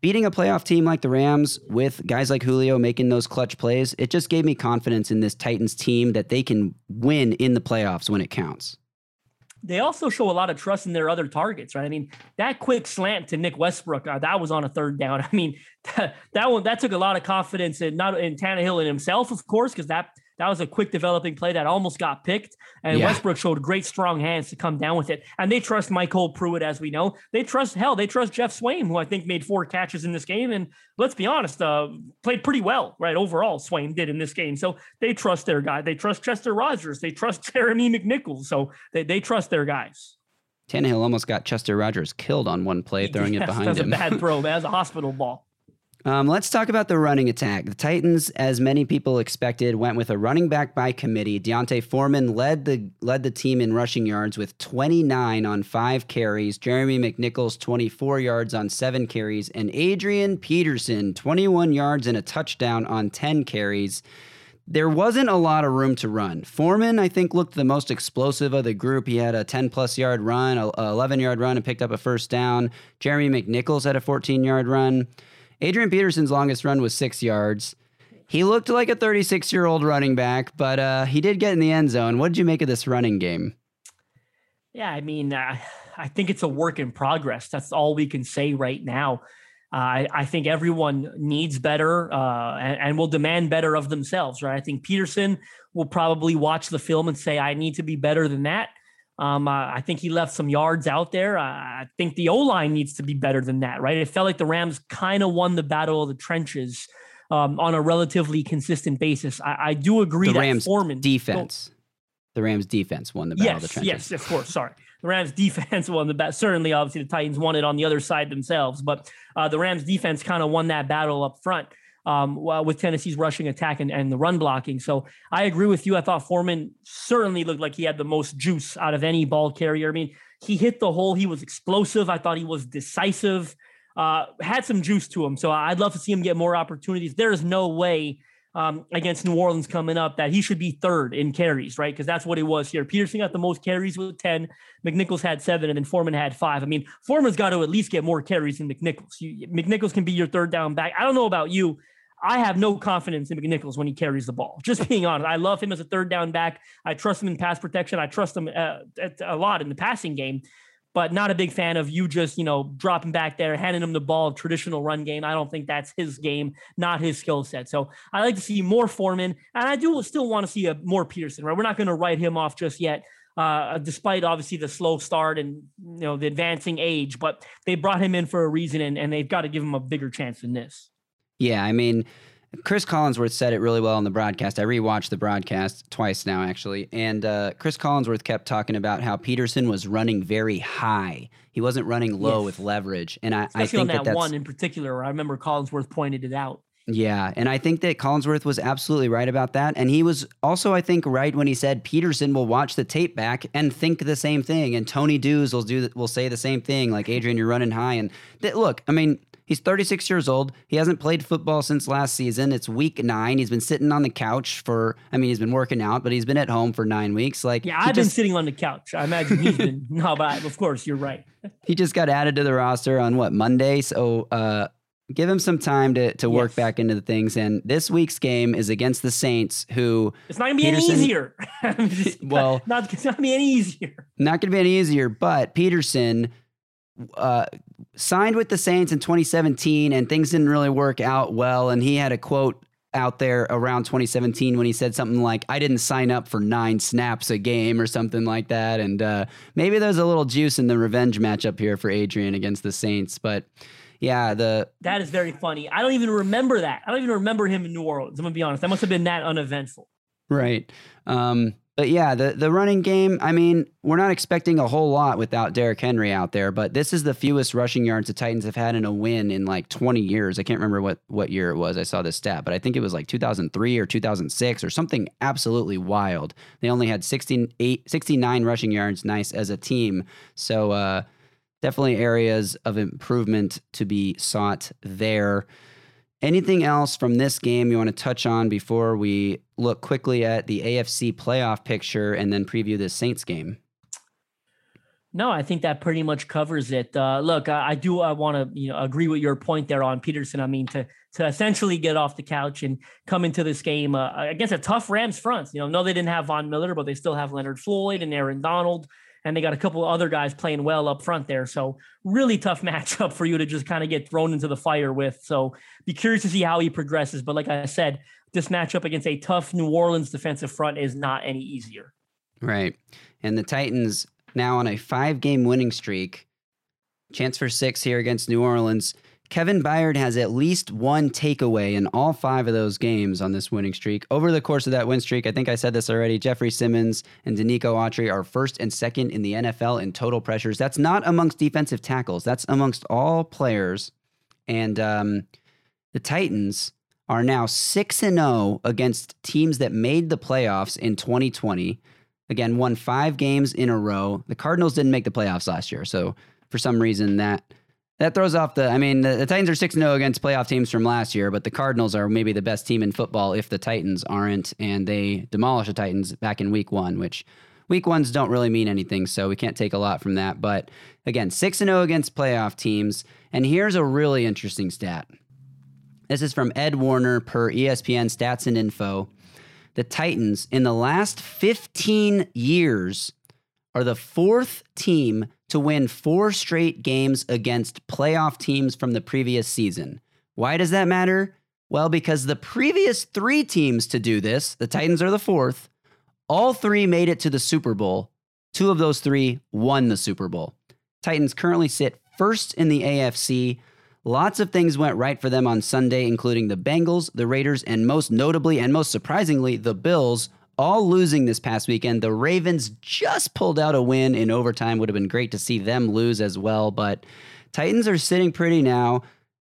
beating a playoff team like the Rams with guys like Julio making those clutch plays, it just gave me confidence in this Titans team that they can win in the playoffs when it counts. they also show a lot of trust in their other targets, right? I mean, that quick slant to Nick Westbrook, uh, that was on a third down. I mean, that, that one that took a lot of confidence in not in Tannehill and himself, of course, because that that was a quick developing play that almost got picked, and Yeah. Westbrook showed great strong hands to come down with it. And they trust MyCole Pruitt, as we know. They trust hell, they trust Geoff Swaim, who I think made four catches in this game, and let's be honest, uh, played pretty well, right? Overall, Swain did in this game, so they trust their guy. They trust Chester Rogers. They trust Jeremy McNichols. So they, they trust their guys. Tannehill almost got Chester Rogers killed on one play, throwing it Yes, behind that's him. a bad throw. man. That's a hospital ball. Um, let's talk about the running attack. The Titans, as many people expected, went with a running back by committee. D'Onta Foreman led the led the team in rushing yards with 29 on five carries. Jeremy McNichols 24 yards on seven carries, and Adrian Peterson 21 yards and a touchdown on 10 carries. There wasn't a lot of room to run. Foreman, I think, looked the most explosive of the group. He had a 10 plus yard run, a 11 yard run, and picked up a first down. Jeremy McNichols had a 14 yard run. Adrian Peterson's longest run was six yards. He looked like a 36 year old running back, but uh, he did get in the end zone. What did you make of this running game? Yeah, I mean, uh, I think it's a work in progress. That's all we can say right now. Uh, I, I, think everyone needs better uh, and, and, will demand better of themselves, right? I think Peterson will probably watch the film and say, I need to be better than that. Um, uh, I think he left some yards out there. I think the O line needs to be better than that, right? It felt like the Rams kind of won the battle of the trenches um, on a relatively consistent basis. I, I do agree the that Rams Foreman defense, the Rams defense won the battle yes, of the trenches. Yes, of course. Sorry, the Rams defense won the battle. Certainly, obviously, the Titans won it on the other side themselves, but uh, the Rams defense kind of won that battle up front um, with Tennessee's rushing attack and, and the run blocking. So I agree with you. I thought Foreman certainly looked like he had the most juice out of any ball carrier. I mean, he hit the hole. He was explosive. I thought he was decisive. Uh, had some juice to him. So I'd love to see him get more opportunities. There is no way um, against New Orleans coming up that he should be third in carries, right? Because that's what it was here. Peterson got the most carries with 10. McNichols had seven, and then Foreman had five. I mean, Foreman's got to at least get more carries than McNichols. You, McNichols can be your third down back. I don't know about you. I have no confidence in McNichols when he carries the ball. Just being honest, I love him as a third down back. I trust him in pass protection. I trust him uh, a lot in the passing game, but not a big fan of you just you know dropping back there, handing him the ball, traditional run game. I don't think that's his game, not his skill set. So I like to see more Foreman, and I do still want to see a more Peterson. Right, we're not going to write him off just yet. Uh, despite obviously the slow start and you know the advancing age, but they brought him in for a reason, and, and they've got to give him a bigger chance than this. Yeah, I mean, Chris Collinsworth said it really well on the broadcast. I rewatched the broadcast twice now, actually. And uh, Chris Collinsworth kept talking about how Peterson was running very high. He wasn't running low yes. with leverage. And I, I think that, that one in particular, I remember Collinsworth pointed it out. Yeah, and I think that Collinsworth was absolutely right about that. And he was also, I think, right when he said Peterson will watch the tape back and think the same thing. And Tony Dews will do will say the same thing, like Adrian, you're running high. And th- look, I mean, He's 36 years old. He hasn't played football since last season. It's week nine. He's been sitting on the couch for, I mean, he's been working out, but he's been at home for nine weeks. Like, yeah, I've been sitting on the couch. I imagine he's been, no, but of course, you're right. he just got added to the roster on what, Monday? So, uh, give him some time to, to work yes. back into the things. And this week's game is against the Saints, who it's not gonna be Peterson, any easier. well, not, it's not gonna be any easier. Not gonna be any easier. But Peterson uh, signed with the Saints in 2017, and things didn't really work out well. And he had a quote out there around 2017 when he said something like, I didn't sign up for nine snaps a game or something like that. And uh, maybe there's a little juice in the revenge matchup here for Adrian against the Saints. But yeah, the that is very funny. I don't even remember that. I don't even remember him in New Orleans. I'm gonna be honest. That must have been that uneventful. Right. Um, but yeah, the, the running game, I mean, we're not expecting a whole lot without Derrick Henry out there, but this is the fewest rushing yards the Titans have had in a win in like 20 years. I can't remember what, what year it was. I saw this stat, but I think it was like 2003 or 2006 or something absolutely wild. They only had 68, 69 rushing yards, nice as a team. So uh, definitely areas of improvement to be sought there. Anything else from this game you want to touch on before we look quickly at the AFC playoff picture and then preview the Saints game? No, I think that pretty much covers it. Uh, look, I, I do I want to you know agree with your point there on Peterson. I mean to to essentially get off the couch and come into this game uh, against a tough Rams front. You know, no, they didn't have Von Miller, but they still have Leonard Floyd and Aaron Donald and they got a couple other guys playing well up front there. So really tough matchup for you to just kind of get thrown into the fire with. So be curious to see how he progresses. But like I said, this matchup against a tough New Orleans defensive front is not any easier. Right. And the Titans now on a five game winning streak. Chance for six here against New Orleans. Kevin Byard has at least one takeaway in all five of those games on this winning streak. Over the course of that win streak, I think I said this already, Jeffrey Simmons and Denico Autry are first and second in the NFL in total pressures. That's not amongst defensive tackles, that's amongst all players. And um, the Titans are now 6 and 0 against teams that made the playoffs in 2020. Again, won 5 games in a row. The Cardinals didn't make the playoffs last year, so for some reason that that throws off the I mean, the, the Titans are 6 0 against playoff teams from last year, but the Cardinals are maybe the best team in football if the Titans aren't and they demolish the Titans back in week 1, which week ones don't really mean anything, so we can't take a lot from that. But again, 6 0 against playoff teams. And here's a really interesting stat. This is from Ed Warner per ESPN Stats and Info. The Titans, in the last 15 years, are the fourth team to win four straight games against playoff teams from the previous season. Why does that matter? Well, because the previous three teams to do this, the Titans are the fourth, all three made it to the Super Bowl. Two of those three won the Super Bowl. Titans currently sit first in the AFC Lots of things went right for them on Sunday, including the Bengals, the Raiders, and most notably and most surprisingly, the Bills, all losing this past weekend. The Ravens just pulled out a win in overtime. Would have been great to see them lose as well, but Titans are sitting pretty now,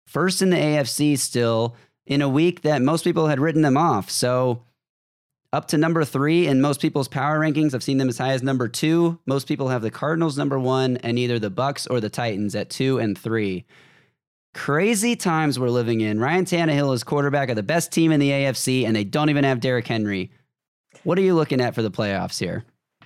first in the AFC still, in a week that most people had written them off. So, up to number three in most people's power rankings. I've seen them as high as number two. Most people have the Cardinals number one, and either the Bucks or the Titans at two and three. Crazy times we're living in. Ryan Tannehill is quarterback of the best team in the AFC, and they don't even have Derrick Henry. What are you looking at for the playoffs here?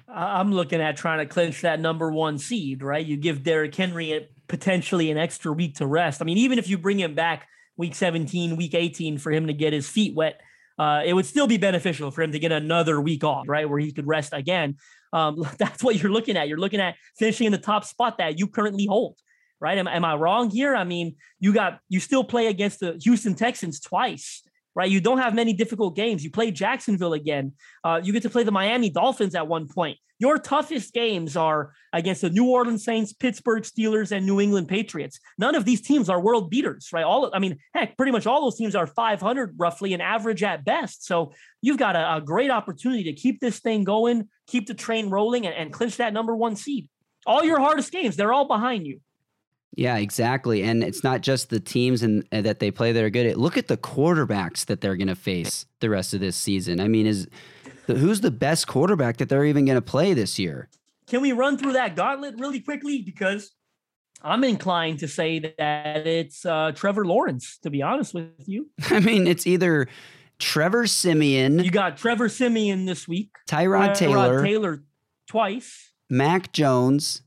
I'm looking at trying to clinch that number one seed, right? You give Derrick Henry potentially an extra week to rest. I mean, even if you bring him back week 17, week 18 for him to get his feet wet, uh, it would still be beneficial for him to get another week off, right? Where he could rest again. Um, that's what you're looking at. You're looking at finishing in the top spot that you currently hold right? Am, am I wrong here? I mean, you got you still play against the Houston Texans twice, right? You don't have many difficult games. You play Jacksonville again. Uh, you get to play the Miami Dolphins at one point. Your toughest games are against the New Orleans Saints, Pittsburgh Steelers, and New England Patriots. None of these teams are world beaters, right? All I mean, heck, pretty much all those teams are 500 roughly, and average at best. So you've got a, a great opportunity to keep this thing going, keep the train rolling, and, and clinch that number one seed. All your hardest games, they're all behind you. Yeah, exactly. And it's not just the teams and uh, that they play that are good. Look at the quarterbacks that they're going to face the rest of this season. I mean, is who's the best quarterback that they're even going to play this year? Can we run through that gauntlet really quickly? Because I'm inclined to say that it's uh, Trevor Lawrence. To be honest with you, I mean, it's either Trevor Siemian. You got Trevor Siemian this week. Tyrod, Tyrod Taylor. Taylor twice. Mac Jones.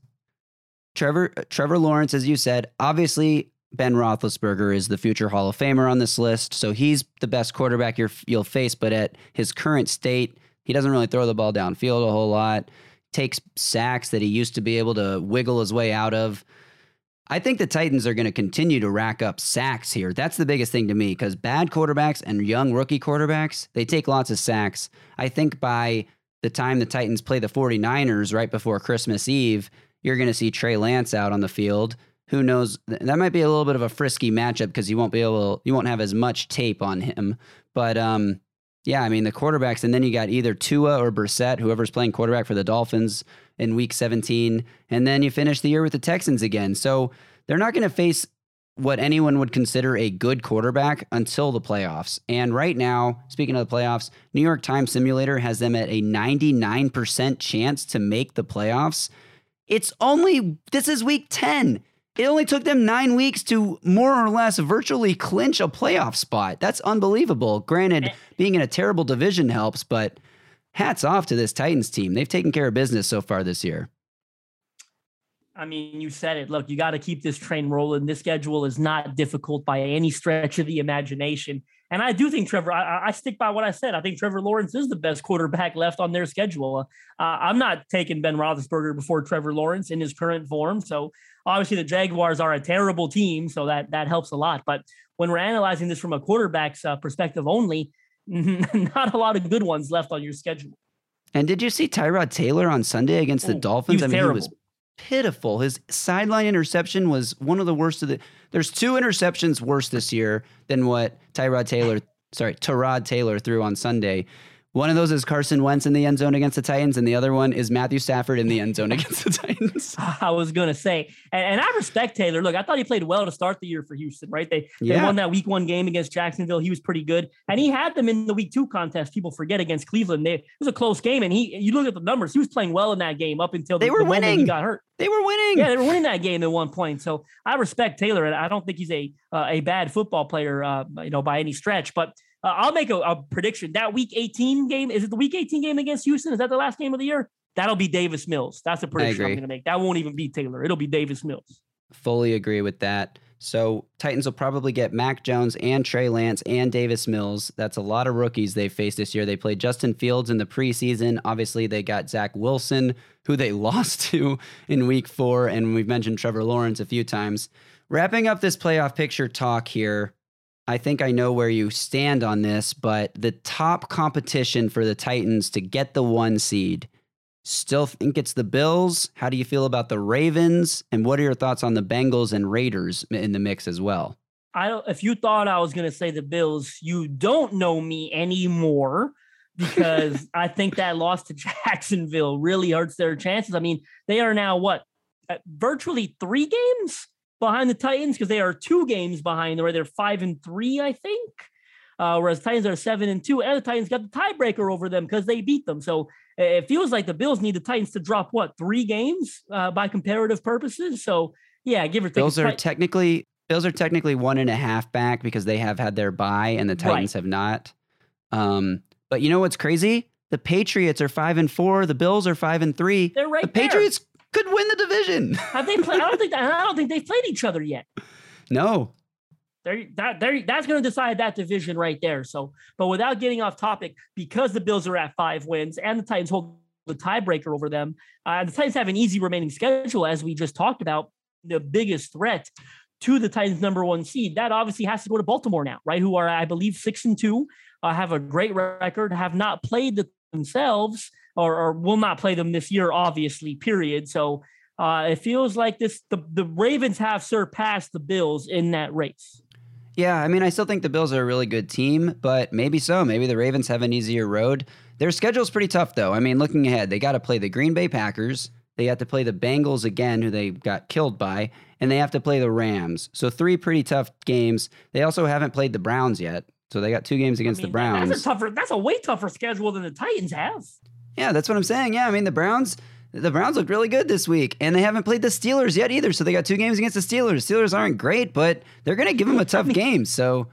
Trevor Trevor Lawrence, as you said, obviously Ben Roethlisberger is the future Hall of Famer on this list, so he's the best quarterback you will face. But at his current state, he doesn't really throw the ball downfield a whole lot. Takes sacks that he used to be able to wiggle his way out of. I think the Titans are going to continue to rack up sacks here. That's the biggest thing to me because bad quarterbacks and young rookie quarterbacks, they take lots of sacks. I think by the time the Titans play the 49ers right before Christmas Eve, you're going to see Trey Lance out on the field. Who knows? That might be a little bit of a frisky matchup because you won't be able, you won't have as much tape on him. But um, yeah, I mean the quarterbacks, and then you got either Tua or Brissett, whoever's playing quarterback for the Dolphins in Week 17, and then you finish the year with the Texans again. So they're not going to face what anyone would consider a good quarterback until the playoffs. And right now, speaking of the playoffs, New York Times Simulator has them at a 99% chance to make the playoffs. It's only, this is week 10. It only took them nine weeks to more or less virtually clinch a playoff spot. That's unbelievable. Granted, being in a terrible division helps, but hats off to this Titans team. They've taken care of business so far this year. I mean, you said it. Look, you got to keep this train rolling. This schedule is not difficult by any stretch of the imagination. And I do think Trevor, I, I, stick by what I said. I think Trevor Lawrence is the best quarterback left on their schedule. Uh, I'm not taking Ben Roethlisberger before Trevor Lawrence in his current form. So obviously the Jaguars are a terrible team, so that that helps a lot. But when we're analyzing this from a quarterback's uh, perspective only, not a lot of good ones left on your schedule. And did you see Tyrod Taylor on Sunday against the Dolphins? I mean, terrible. he was pitiful. His sideline interception was one of the worst of the. There's two interceptions worse this year than what Tyrod Taylor, sorry, Tyrod Taylor threw on Sunday. One of those is Carson Wentz in the end zone against the Titans, and the other one is Matthew Stafford in the end zone against the Titans. I was gonna say, and, and, I respect Taylor. Look, I thought he played well to start the year for Houston. Right? They they Yeah. won that Week One game against Jacksonville. He was pretty good, and he had them in the Week Two contest. People forget against Cleveland. They, it was a close game, and he you look at the numbers. He was playing well in that game up until They the, were the moment he winning. got hurt. They were winning. Yeah, they were winning that game at one point. So I respect Taylor, and I don't think he's a uh, a bad football player, uh, you know, by any stretch. But uh, I'll make a, a prediction. That Week 18 game is it the Week 18 game against Houston? Is that the last game of the year? That'll be Davis Mills. That's a prediction I'm going to make. That won't even be Taylor. It'll be Davis Mills. Fully agree with that. So Titans will probably get Mac Jones and Trey Lance and Davis Mills. That's a lot of rookies they faced this year. They played Justin Fields in the preseason. Obviously, they got Zach Wilson, who they lost to in week four. And we've mentioned Trevor Lawrence a few times. Wrapping up this playoff picture talk here, I think I know where you stand on this, but the top competition for the Titans to get the one seed Still think it's the Bills. How do you feel about the Ravens? And what are your thoughts on the Bengals and Raiders in the mix as well? I don't. If you thought I was going to say the Bills, you don't know me anymore because I think that loss to Jacksonville really hurts their chances. I mean, they are now what virtually three games behind the Titans because they are two games behind. Where they're five and three, I think. Uh, whereas Titans are seven and two, and the Titans got the tiebreaker over them because they beat them. So it feels like the Bills need the Titans to drop what three games uh, by comparative purposes. So yeah, give or take. Bills are Tit- technically Bills are technically one and a half back because they have had their bye and the Titans have not. Um, but you know what's crazy? The Patriots are five and four. The Bills are five and three. They're right the there. Could win the division. Have they played? I don't think. I don't think they've played each other yet. no, They're, that that's going to decide that division right there. So, but without getting off topic, because the Bills are at five wins and the Titans hold the tiebreaker over them, uh, the Titans have an easy remaining schedule, as we just talked about. The biggest threat to the Titans' number one seed that obviously has to go to Baltimore now, right? Who are, I believe, six and two, uh, have a great record, have not played the, themselves, or, or will not play them this year, obviously. Period. So. Uh, it feels like this the, the Ravens have surpassed the Bills in that race. Yeah, I mean, I still think the Bills are a really good team, but maybe so. Maybe the Ravens have an easier road. Their schedule's pretty tough, though. I mean, looking ahead, they got to play the Green Bay Packers. They have to play the Bengals again, who they got killed by, and they have to play the Rams. So three pretty tough games. They also haven't played the Browns yet, so they got two games against I mean, the Browns. That's a tougher. That's a way tougher schedule than the Titans have. Yeah, that's what I'm saying. Yeah, I mean the Browns. The Browns looked really good this week, and they haven't played the Steelers yet either. So they got two games against the Steelers. Steelers aren't great, but they're going to give them a tough game. So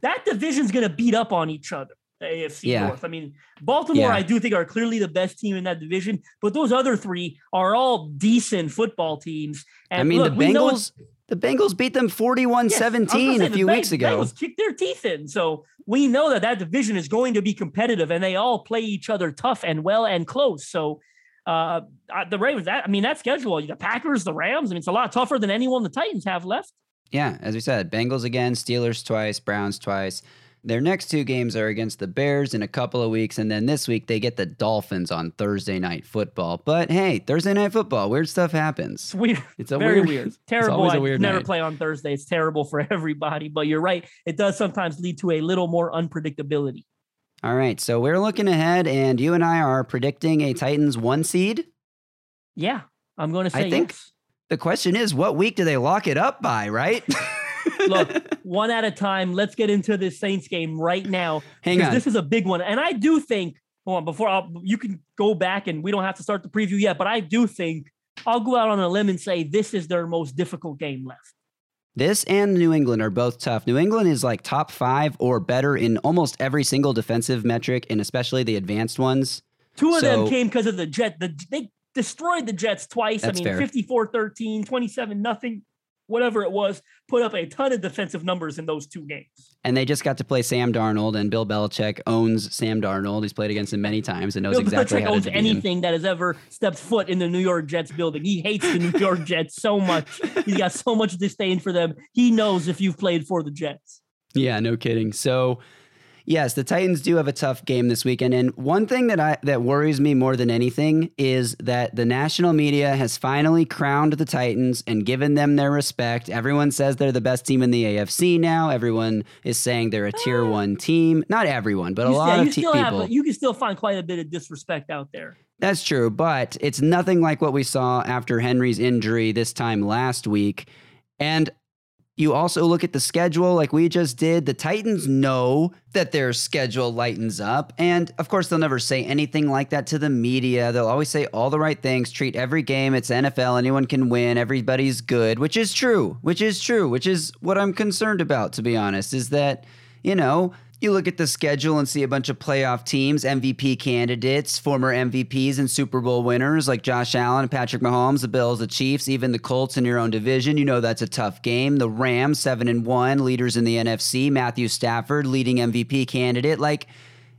That division's going to beat up on each other. the AFC Yeah. North. I mean, Baltimore, Yeah. I do think are clearly the best team in that division, but those other three are all decent football teams. And I mean, look, the Bengals. The Bengals beat them 41 Yes, I was gonna 17 a few weeks ago. Bengals kicked their teeth in, so we know that that division is going to be competitive, and they all play each other tough and well and close. So uh, the Ravens, that I mean, that schedule, the Packers, the Rams, I mean, it's a lot tougher than anyone the Titans have left. Yeah, as we said, Bengals again, Steelers twice, Browns twice. Their next two games are against the Bears in a couple of weeks, and then this week they get the Dolphins on Thursday night football. But hey, Thursday night football, weird stuff happens. It's weird. It's a Very weird, weird. it's Terrible. always a I weird never night. play on Thursday. It's terrible for everybody. But you're right. It does sometimes lead to a little more unpredictability. All right, so we're looking ahead, and you and I are predicting a Titans one seed. Yeah, I'm going to say. I think- yes. The question is, what week do they lock it up by? Right? Look, one at a time. Let's get into this Saints game right now. hang on. this is a big one. And I do think, hold on, before I'll, you can go back and we don't have to start the preview yet, but I do think I'll go out on a limb and say this is their most difficult game left. This and New England are both tough. New England is like top five or better in almost every single defensive metric, and especially the advanced ones. Two of them came because of the Jet. The, they destroyed the Jets twice. I mean, fair. 54 13, 27 nothing, whatever it was, put up a ton of defensive numbers in those two games. And they just got to play Sam Darnold, and Bill Belichick owns Sam Darnold. He's played against him many times and knows Bill exactly Belichick how to owns him. anything that has ever stepped foot in the New York Jets building. He hates the New York Jets so much. He's got so much disdain for them. He knows if you've played for the Jets. Yeah, no kidding. So, Yes, the Titans do have a tough game this weekend, and one thing that I that worries me more than anything is that the national media has finally crowned the Titans and given them their respect. Everyone says they're the best team in the AFC now. Everyone is saying they're a tier Uh, one team. Not everyone, but a lot yeah, of te- people. have, you can still find quite a bit of disrespect out there. That's true, but it's nothing like what we saw after Henry's injury this time last week. And you also look at the schedule like we just did. The Titans know that their schedule lightens up. And of course, they'll never say anything like that to the media. They'll always say all the right things, treat every game. It's NFL. Anyone can win. Everybody's good, which is true, which is true, which is what I'm concerned about, to be honest, is that, you know, you look at the schedule and see a bunch of playoff teams, MVP candidates, former MVPs and Super Bowl winners like Josh Allen, Patrick Mahomes, the Bills, the Chiefs, even the Colts in your own division. You know that's a tough game. The Rams, 7 and 1, leaders in the NFC, Matthew Stafford, leading MVP candidate. Like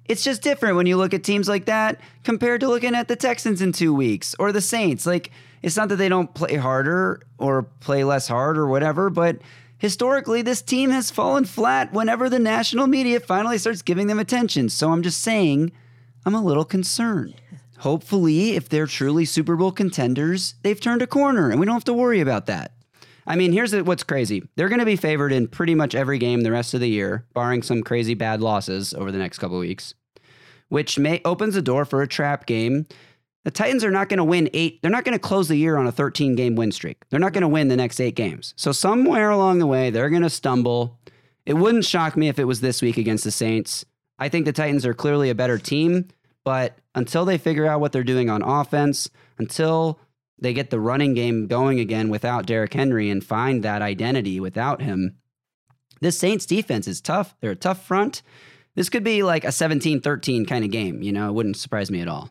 it's just different when you look at teams like that compared to looking at the Texans in 2 weeks or the Saints. Like it's not that they don't play harder or play less hard or whatever, but historically, this team has fallen flat whenever the national media finally starts giving them attention. So I'm just saying, I'm a little concerned. Hopefully, if they're truly Super Bowl contenders, they've turned a corner and we don't have to worry about that. I mean, here's what's crazy. They're going to be favored in pretty much every game the rest of the year, barring some crazy bad losses over the next couple weeks, which may opens the door for a trap game the Titans are not going to win eight. They're not going to close the year on a 13 game win streak. They're not going to win the next eight games. So, somewhere along the way, they're going to stumble. It wouldn't shock me if it was this week against the Saints. I think the Titans are clearly a better team, but until they figure out what they're doing on offense, until they get the running game going again without Derrick Henry and find that identity without him, this Saints defense is tough. They're a tough front. This could be like a 17 13 kind of game. You know, it wouldn't surprise me at all.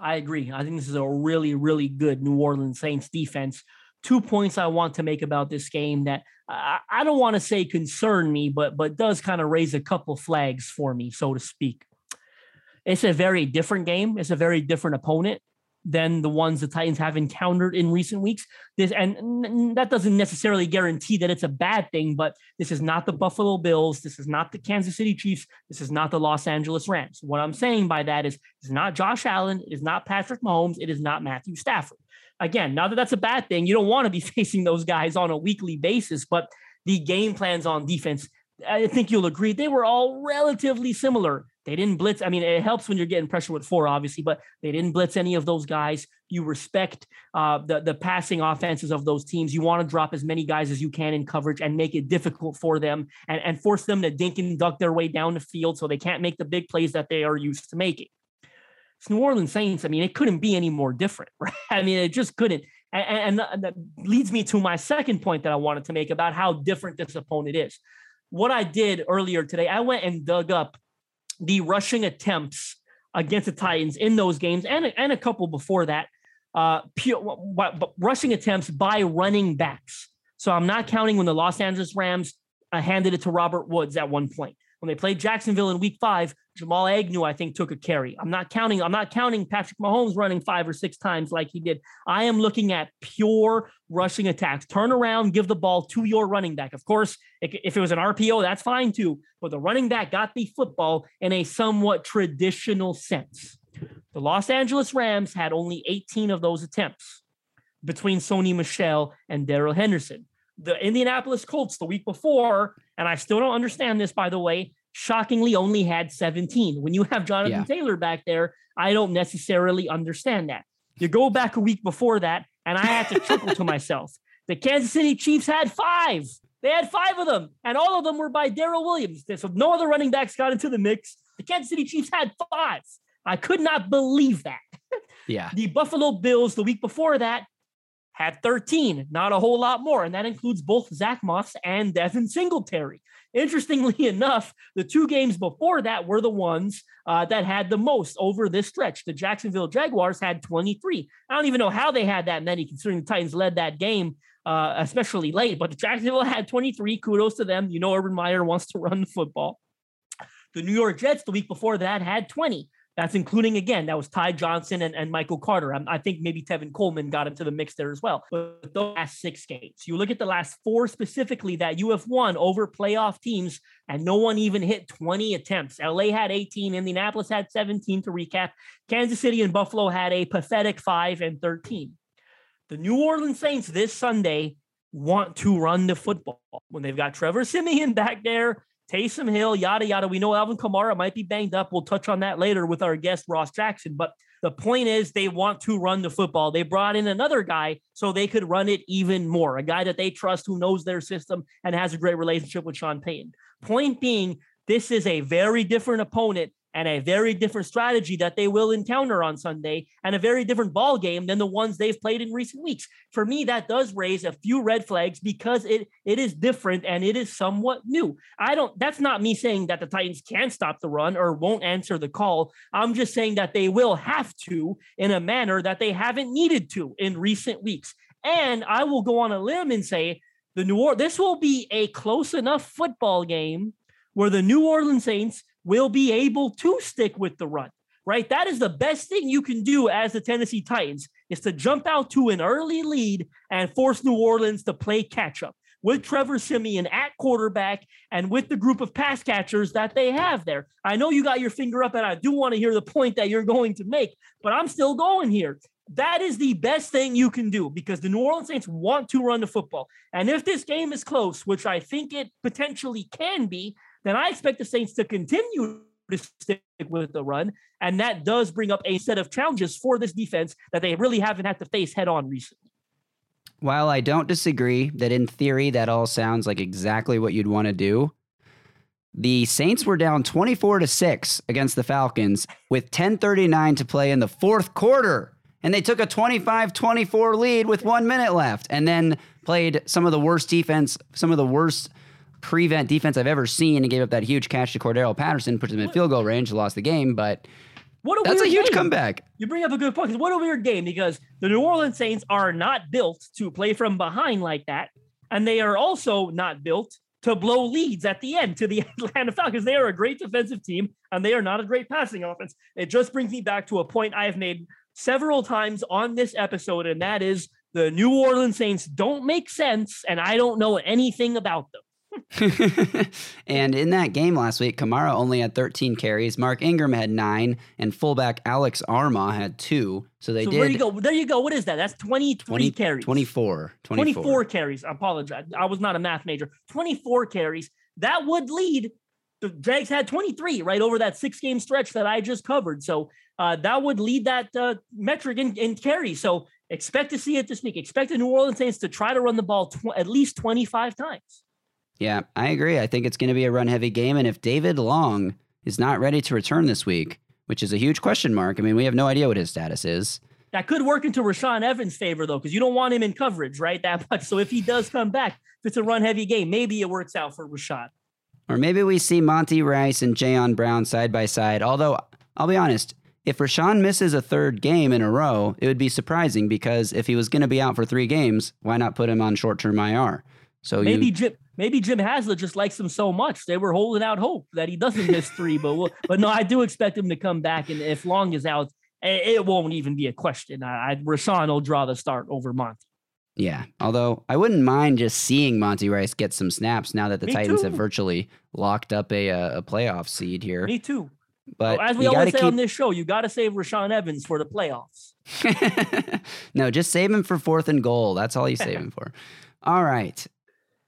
I agree. I think this is a really, really good New Orleans Saints defense. Two points I want to make about this game that I, I don't want to say concern me, but but does kind of raise a couple flags for me, so to speak. It's a very different game. It's a very different opponent than the ones the Titans have encountered in recent weeks. This and that doesn't necessarily guarantee that it's a bad thing, but this is not the Buffalo Bills. This is not the Kansas City Chiefs. This is not the Los Angeles Rams. What I'm saying by that is it's not Josh Allen, it is not Patrick Mahomes, it is not Matthew Stafford. Again, now that that's a bad thing, you don't want to be facing those guys on a weekly basis, but the game plans on defense, I think you'll agree, they were all relatively similar. They didn't blitz. I mean, it helps when you're getting pressure with four, obviously, but they didn't blitz any of those guys. You respect uh, the the passing offenses of those teams. You want to drop as many guys as you can in coverage and make it difficult for them and, and force them to dink and duck their way down the field so they can't make the big plays that they are used to making. It's New Orleans Saints. I mean, it couldn't be any more different, right? I mean, it just couldn't. And, and that leads me to my second point that I wanted to make about how different this opponent is. What I did earlier today, I went and dug up the rushing attempts against the Titans in those games and, and a couple before that. Uh, pure, rushing attempts by running backs. So I'm not counting when the Los Angeles Rams uh, handed it to Robert Woods at one point. When they played Jacksonville in week five, Jamal Agnew, I think, took a carry. I'm not counting, I'm not counting Patrick Mahomes running five or six times like he did. I am looking at pure rushing attacks. Turn around, give the ball to your running back. Of course, if it was an RPO, that's fine too. But the running back got the football in a somewhat traditional sense. The Los Angeles Rams had only 18 of those attempts between Sony Michel and Darrell Henderson. The Indianapolis Colts the week before, and I still don't understand this, by the way, shockingly only had 17. When you have Jonathan yeah. Taylor back there, I don't necessarily understand that. You go back a week before that, and I had to chuckle to myself. The Kansas City Chiefs had five. They had five of them, and all of them were by Darrel Williams. So no other running backs got into the mix. The Kansas City Chiefs had five. I could not believe that. Yeah. the Buffalo Bills the week before that had 13, not a whole lot more. And that includes both Zach Moss and Devin Singletary. Interestingly enough, the two games before that were the ones uh, that had the most over this stretch. The Jacksonville Jaguars had 23. I don't even know how they had that many, considering the Titans led that game, uh, especially late. But the Jacksonville had 23. Kudos to them. You know, Urban Meyer wants to run the football. The New York Jets the week before that had 20. That's including again, that was Ty Johnson and, and Michael Carter. I, I think maybe Tevin Coleman got into the mix there as well. But the last six games, you look at the last four specifically that you have won over playoff teams, and no one even hit 20 attempts. LA had 18, Indianapolis had 17 to recap. Kansas City and Buffalo had a pathetic five and 13. The New Orleans Saints this Sunday want to run the football when they've got Trevor Siemian back there Taysom Hill, yada, yada. We know Alvin Kamara might be banged up. We'll touch on that later with our guest, Ross Jackson. But the point is, they want to run the football. They brought in another guy so they could run it even more, a guy that they trust who knows their system and has a great relationship with Sean Payton. Point being, this is a very different opponent and a very different strategy that they will encounter on Sunday and a very different ball game than the ones they've played in recent weeks. For me, that does raise a few red flags because it it is different and it is somewhat new. I don't that's not me saying that the Titans can't stop the run or won't answer the call. I'm just saying that they will have to in a manner that they haven't needed to in recent weeks. And I will go on a limb and say the New Orleans this will be a close enough football game where the New Orleans Saints will be able to stick with the run, right? That is the best thing you can do as the Tennessee Titans is to jump out to an early lead and force New Orleans to play catch up with Trevor Siemian at quarterback and with the group of pass catchers that they have there. I know you got your finger up and I do want to hear the point that you're going to make, but I'm still going here. That is the best thing you can do because the New Orleans Saints want to run the football. And if this game is close, which I think it potentially can be, then I expect the Saints to continue to stick with the run. And that does bring up a set of challenges for this defense that they really haven't had to face head on recently. While I don't disagree that in theory that all sounds like exactly what you'd want to do, the Saints were down 24 to 6 against the Falcons with 10:39 to play in the fourth quarter. And they took a 25-24 lead with 1 minute left and then played some of the worst defense, some of the worst prevent defense I've ever seen and gave up that huge catch to Cordarrelle Patterson, put them in field goal range, lost the game. But what a that's a huge game. comeback. You bring up a good point. What a weird game because the New Orleans Saints are not built to play from behind like that. And they are also not built to blow leads at the end to the Atlanta Falcons. They are a great defensive team and they are not a great passing offense. It just brings me back to a point I have made several times on this episode, and that is the New Orleans Saints don't make sense, and I don't know anything about them. and in that game last week, Kamara only had 13 carries. Mark Ingram had nine, and fullback Alex Armah had two. So they so did. There you go. There you go. What is that? That's 23 20, carries. 24, 24. 24 carries. I apologize. I was not a math major. 24 carries. That would lead. The Jags had 23 right over that six game stretch that I just covered. So uh, that would lead that uh, metric in, in carry. So expect to see it this week. Expect the New Orleans Saints to try to run the ball tw- at least 25 times. Yeah, I agree. I think it's going to be a run heavy game. And if David Long is not ready to return this week, which is a huge question mark, I mean, we have no idea what his status is. That could work into Rashaan Evans' favor, though, because you don't want him in coverage, right? That much. So if he does come back, if it's a run heavy game, maybe it works out for Rashaan. Or maybe we see Monty Rice and Jayon Brown side by side. Although, I'll be honest, if Rashaan misses a third game in a row, it would be surprising because if he was going to be out for three games, why not put him on short term IR? So maybe you, maybe Jim Haslett just likes him so much they were holding out hope that he doesn't miss three. But we'll, but no, I do expect him to come back, and if Long is out, it won't even be a question. I, I Rashaan will draw the start over Monty. Yeah, although I wouldn't mind just seeing Monty Rice get some snaps now that the Me Titans too. have virtually locked up a, uh, a playoff seed here. Me too. But well, as we always say keep... on this show, you got to save Rashaan Evans for the playoffs. no, just save him for fourth and goal. That's all you save him for. All right.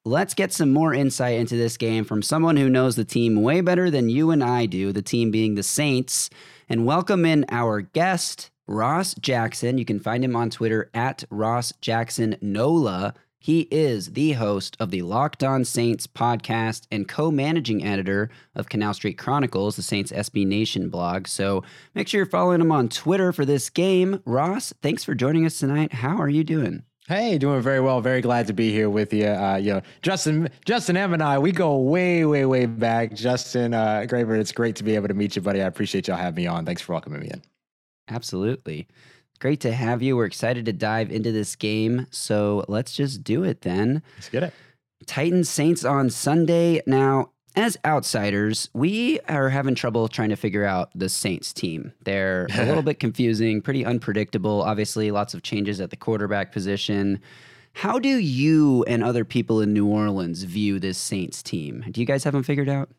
Let's get some more insight into this game from someone who knows the team way better than you and I do, the team being the Saints. And welcome in our guest, Ross Jackson. You can find him on Twitter at Ross Jackson Nola. He is the host of the Locked On Saints podcast and co managing editor of Canal Street Chronicles, the Saints SB Nation blog. So make sure you're following him on Twitter for this game. Ross, thanks for joining us tonight. How are you doing? Hey, doing very well. Very glad to be here with you. Uh, you know, Justin, Justin M and I, we go way, way, way back. Justin uh, Graver, it's great to be able to meet you, buddy. I appreciate y'all having me on. Thanks for welcoming me in. Absolutely. Great to have you. We're excited to dive into this game. So let's just do it then. Let's get it. Titans Saints on Sunday. Now, as outsiders, we are having trouble trying to figure out the Saints team. They're a little bit confusing, pretty unpredictable. Obviously, lots of changes at the quarterback position. How do you and other people in New Orleans view this Saints team? Do you guys have them figured out?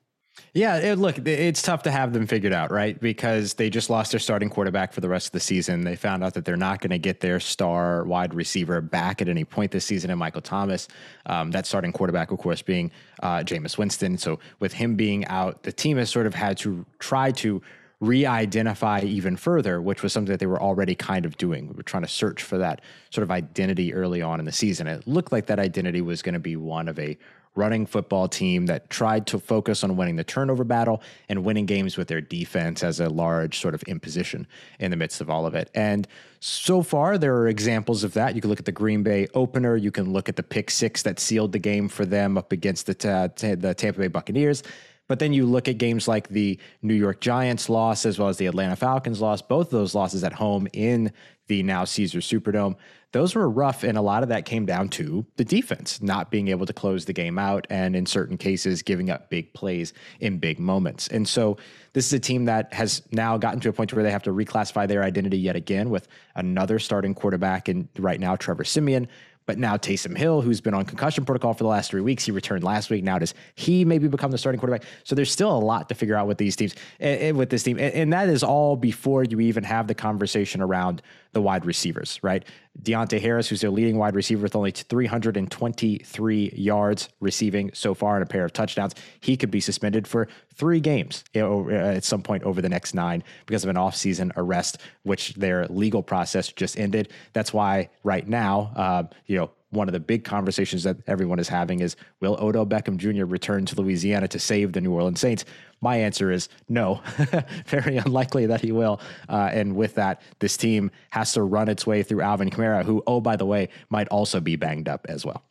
Yeah, it, look, it's tough to have them figured out, right? Because they just lost their starting quarterback for the rest of the season. They found out that they're not going to get their star wide receiver back at any point this season in Michael Thomas. Um, that starting quarterback, of course, being uh, Jameis Winston. So with him being out, the team has sort of had to try to re-identify even further, which was something that they were already kind of doing. We were trying to search for that sort of identity early on in the season. It looked like that identity was going to be one of a running football team that tried to focus on winning the turnover battle and winning games with their defense as a large sort of imposition in the midst of all of it. And so far, there are examples of that. You can look at the Green Bay opener. You can look at the pick six that sealed the game for them up against the, uh, t- the Tampa Bay Buccaneers. But then you look at games like the New York Giants loss as well as the Atlanta Falcons loss, both of those losses at home in the now Caesar Superdome. Those were rough, and a lot of that came down to the defense not being able to close the game out, and in certain cases, giving up big plays in big moments. And so, this is a team that has now gotten to a point where they have to reclassify their identity yet again with another starting quarterback, and right now, Trevor Siemian. but now Taysom Hill, who's been on concussion protocol for the last three weeks, he returned last week. Now does he maybe become the starting quarterback? So there's still a lot to figure out with these teams, eh, eh, with this team, and that is all before you even have the conversation around the wide receivers, right? Deonte Harris, who's their leading wide receiver with only 323 yards receiving so far and a pair of touchdowns, he could be suspended for three games uh, at some point over the next nine because of an offseason arrest, which their legal process just ended. That's why right now, uh, you know, one of the big conversations that everyone is having is will Odell Beckham Jr. return to Louisiana to save the New Orleans Saints? My answer is no, very unlikely that he will. Uh, and with that, this team has to run its way through Alvin Kamara, who, oh, by the way, might also be banged up as well.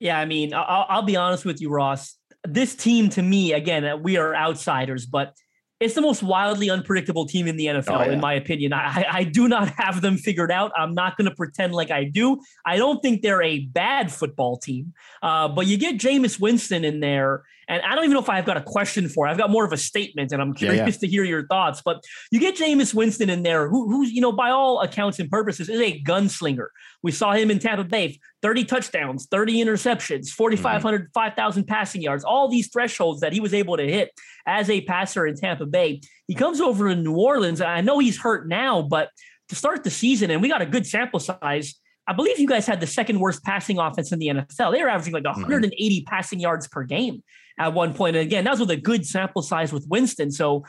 Yeah, I mean, I'll, I'll be honest with you, Ross. This team, to me, again, we are outsiders, but it's the most wildly unpredictable team in the NFL, oh, yeah. in my opinion. I, I do not have them figured out. I'm not going to pretend like I do. I don't think they're a bad football team, uh, but you get Jameis Winston in there, and I don't even know if I've got a question for. It. I've got more of a statement, and I'm curious yeah, yeah. to hear your thoughts. But you get Jameis Winston in there, who, who's you know by all accounts and purposes is a gunslinger. We saw him in Tampa Bay, 30 touchdowns, 30 interceptions, 4,500, mm-hmm. 5,000 passing yards, all these thresholds that he was able to hit as a passer in Tampa Bay. He comes over to New Orleans. I know he's hurt now, but to start the season, and we got a good sample size I believe you guys had the second worst passing offense in the NFL. They were averaging like 180 mm-hmm. passing yards per game at one point. And again, that was with a good sample size with Winston. So,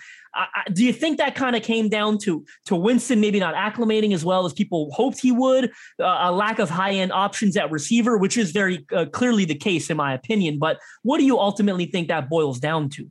do you think that kind of came down to to Winston maybe not acclimating as well as people hoped he would, uh, a lack of high end options at receiver, which is very uh, clearly the case in my opinion. But what do you ultimately think that boils down to?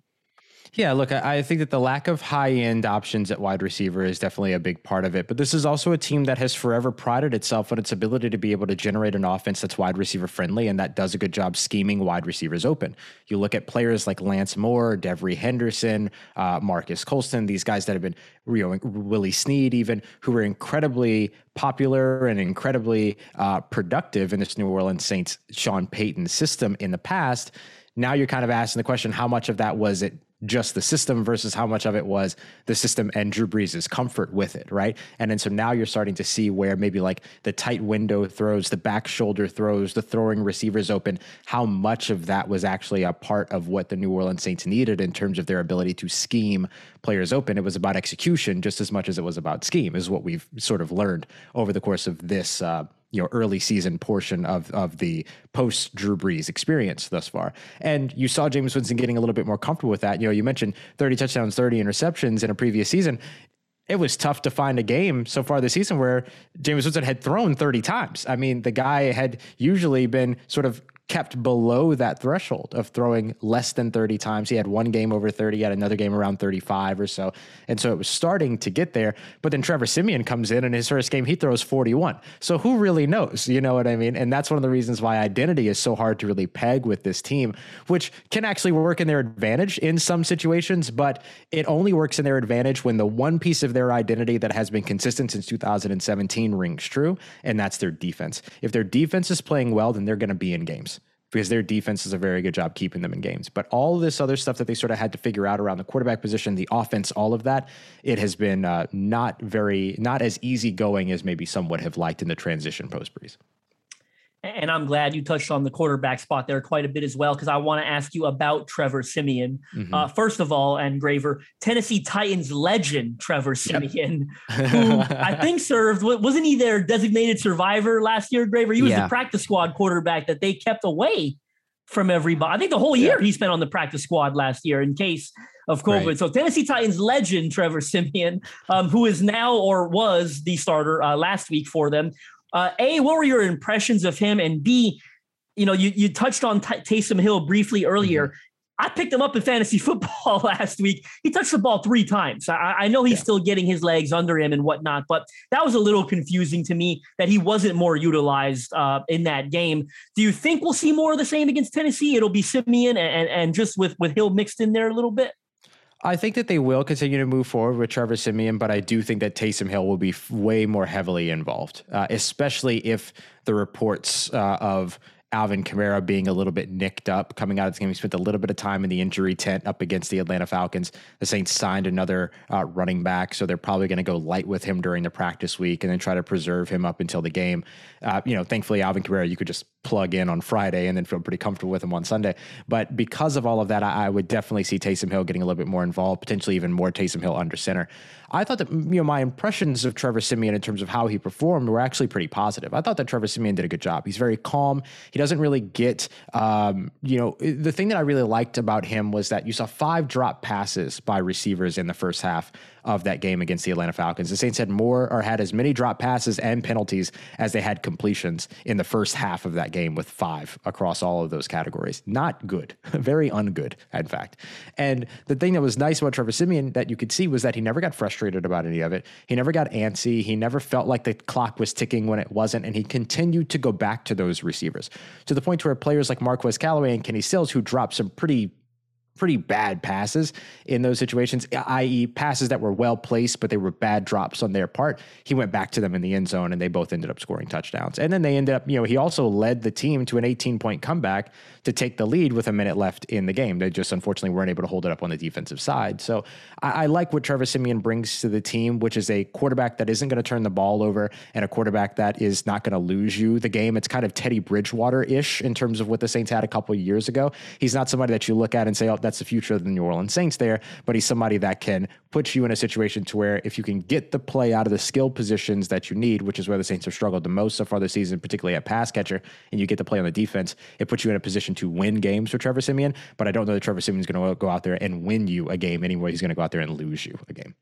Yeah, look, I think that the lack of high end options at wide receiver is definitely a big part of it. But this is also a team that has forever prided itself on its ability to be able to generate an offense that's wide receiver friendly and that does a good job scheming wide receivers open. You look at players like Lance Moore, Devery Henderson, uh, Marques Colston, these guys that have been, you know, Willie Snead, even, who were incredibly popular and incredibly uh, productive in this New Orleans Saints Sean Payton system in the past. Now you're kind of asking the question how much of that was it just the system versus how much of it was the system and Drew Brees' comfort with it, right? And then so now you're starting to see where maybe like the tight window throws, the back shoulder throws, the throwing receivers open, how much of that was actually a part of what the New Orleans Saints needed in terms of their ability to scheme players open. It was about execution just as much as it was about scheme, is what we've sort of learned over the course of this uh, you know early season portion of of the post Drew Brees experience thus far. And you saw Jameis Winston getting a little bit more comfortable with that. You know, you mentioned 30 touchdowns, 30 interceptions in a previous season. It was tough to find a game so far this season where Jameis Winston had thrown 30 times. I mean, the guy had usually been sort of kept below that threshold of throwing less than 30 times. He had one game over 30, he had another game around 35 or so. And so it was starting to get there. But then Trevor Siemian comes in and his first game, he throws 41. So who really knows? You know what I mean? And that's one of the reasons why identity is so hard to really peg with this team, which can actually work in their advantage in some situations, but it only works in their advantage when the one piece of their identity that has been consistent since 2017 rings true, and that's their defense. If their defense is playing well, then they're going to be in games because their defense does a very good job keeping them in games. But all this other stuff that they sort of had to figure out around the quarterback position, the offense, all of that, it has been uh, not very, not as easy going as maybe some would have liked in the transition post Brees. And I'm glad you touched on the quarterback spot there quite a bit as well, because I want to ask you about Trevor Siemian. Mm-hmm. Uh, first of all, and Graver, Tennessee Titans legend Trevor Siemian, yep. who I think served, wasn't he their designated survivor last year, Graver? He was yeah. the practice squad quarterback that they kept away from everybody. I think the whole year yeah. he spent on the practice squad last year in case of COVID. Right. So Tennessee Titans legend Trevor Siemian, um, who is now or was the starter uh, last week for them, uh, a, what were your impressions of him? And B, you know, you, you touched on T- Taysom Hill briefly earlier. Mm-hmm. I picked him up in fantasy football last week. He touched the ball three times. I, I know he's yeah. still getting his legs under him and whatnot, but that was a little confusing to me that he wasn't more utilized uh, in that game. Do you think we'll see more of the same against Tennessee? It'll be Siemian and, and, and just with, with Hill mixed in there a little bit? I think that they will continue to move forward with Trevor Siemian, but I do think that Taysom Hill will be f- way more heavily involved, uh, especially if the reports uh, of Alvin Kamara being a little bit nicked up coming out of this game. He spent a little bit of time in the injury tent up against the Atlanta Falcons. The Saints signed another uh, running back, so they're probably going to go light with him during the practice week and then try to preserve him up until the game. Uh, you know, thankfully, Alvin Kamara, you could just plug in on Friday and then feel pretty comfortable with him on Sunday. But because of all of that, I, I would definitely see Taysom Hill getting a little bit more involved, potentially even more Taysom Hill under center. I thought that you know my impressions of Trevor Siemian in terms of how he performed were actually pretty positive. I thought that Trevor Siemian did a good job. He's very calm. He doesn't really get um, you know the thing that I really liked about him was that you saw five drop passes by receivers in the first half of that game against the Atlanta Falcons. The Saints had more or had as many drop passes and penalties as they had completions in the first half of that game with five across all of those categories. Not good, very ungood, in fact. And the thing that was nice about Trevor Siemian that you could see was that he never got frustrated about any of it. He never got antsy. He never felt like the clock was ticking when it wasn't. And he continued to go back to those receivers to the point where players like Marquez Callaway and Kenny Stills, who dropped some pretty pretty bad passes in those situations, i.e., passes that were well placed, but they were bad drops on their part. He went back to them in the end zone and they both ended up scoring touchdowns. And then they ended up, you know, he also led the team to an 18 point comeback to take the lead with a minute left in the game. They just unfortunately weren't able to hold it up on the defensive side. So I, I like what Trevor Siemian brings to the team, which is a quarterback that isn't going to turn the ball over and a quarterback that is not going to lose you the game. It's kind of Teddy Bridgewater ish in terms of what the Saints had a couple years ago. He's not somebody that you look at and say, oh, that's the future of the New Orleans Saints there, but he's somebody that can put you in a situation to where if you can get the play out of the skill positions that you need, which is where the Saints have struggled the most so far this season, particularly at pass catcher, and you get the play on the defense, it puts you in a position to win games for Trevor Siemian. But I don't know that Trevor Siemian is going to go out there and win you a game anyway. He's going to go out there and lose you a game.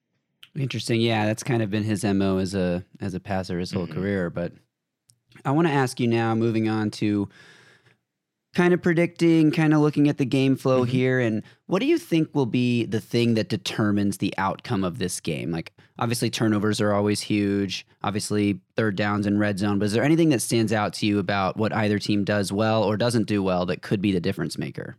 Interesting. Yeah, that's kind of been his mo as a as a passer his whole mm-hmm. career. But I want to ask you now, moving on to kind of predicting, kind of looking at the game flow mm-hmm. here. And what do you think will be the thing that determines the outcome of this game? Like, obviously, turnovers are always huge, obviously, third downs and red zone. But is there anything that stands out to you about what either team does well or doesn't do well that could be the difference maker?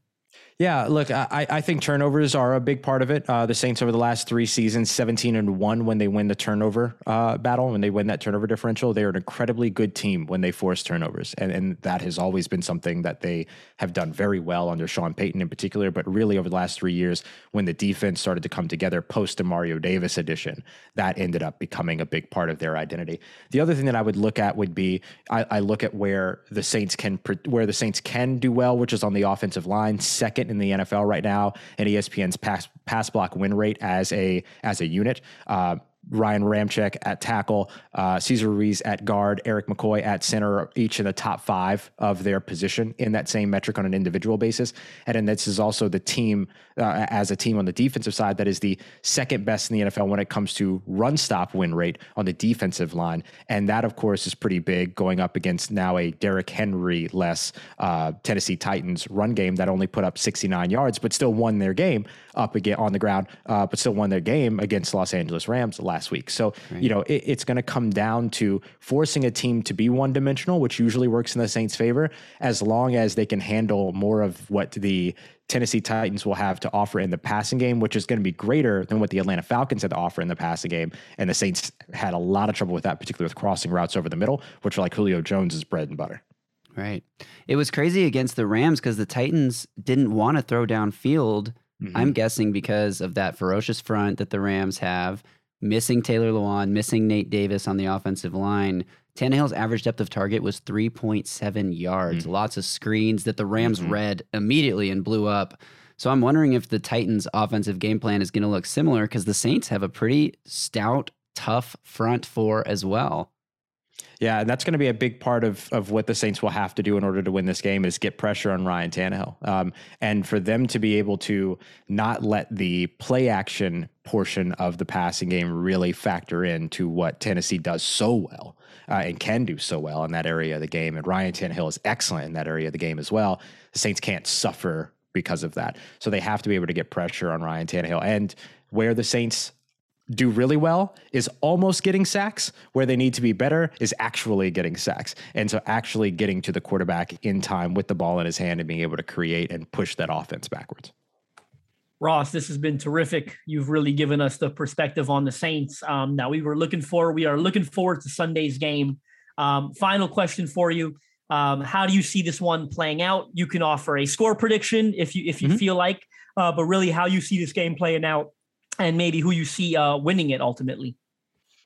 Yeah, look, I, I think turnovers are a big part of it. Uh, the Saints over the last three seasons, 17 and one when they win the turnover uh, battle, when they win that turnover differential, they're an incredibly good team when they force turnovers. And, and that has always been something that they have done very well under Sean Payton in particular, but really over the last three years, when the defense started to come together post the Mario Davis edition, that ended up becoming a big part of their identity. The other thing that I would look at would be I, I look at where the Saints can where the Saints can do well, which is on the offensive line, second second in the NFL right now in ESPN's pass pass block win rate as a as a unit. Uh, Ryan Ramczyk at tackle, uh, Cesar Ruiz at guard, Erik McCoy at center, each in the top five of their position in that same metric on an individual basis. And then this is also the team uh, as a team on the defensive side that is the second best in the NFL when it comes to run stop win rate on the defensive line. And that, of course, is pretty big going up against now a Derrick Henry less uh, Tennessee Titans run game that only put up 69 yards, but still won their game up again on the ground, uh, but still won their game against Los Angeles Rams last week. So, right. you know, it, it's going to come down to forcing a team to be one dimensional, which usually works in the Saints' favor, as long as they can handle more of what the Tennessee Titans will have to offer in the passing game, which is going to be greater than what the Atlanta Falcons had to offer in the passing game. And the Saints had a lot of trouble with that, particularly with crossing routes over the middle, which are like Julio Jones's bread and butter. Right. It was crazy against the Rams because the Titans didn't want to throw downfield. Mm-hmm. I'm guessing because of that ferocious front that the Rams have, missing Taylor Lewan, missing Nate Davis on the offensive line. Tannehill's average depth of target was 3.7 yards. Mm. Lots of screens that the Rams Mhm. read immediately and blew up. So I'm wondering if the Titans' offensive game plan is going to look similar because the Saints have a pretty stout, tough front four as well. Yeah, and that's going to be a big part of of what the Saints will have to do in order to win this game is get pressure on Ryan Tannehill, um, and for them to be able to not let the play action portion of the passing game really factor into what Tennessee does so well uh, and can do so well in that area of the game. And Ryan Tannehill is excellent in that area of the game as well. The Saints can't suffer because of that, so they have to be able to get pressure on Ryan Tannehill. And where the Saints do really well is almost getting sacks. Where they need to be better is actually getting sacks. And so actually getting to the quarterback in time with the ball in his hand and being able to create and push that offense backwards. Ross, this has been terrific. You've really given us the perspective on the Saints. Um, now we were looking for, we are looking forward to Sunday's game. Um, final question for you: um, How do you see this one playing out? You can offer a score prediction if you if you Mhm. feel like, uh, but really how you see this game playing out, and maybe who you see uh, winning it ultimately.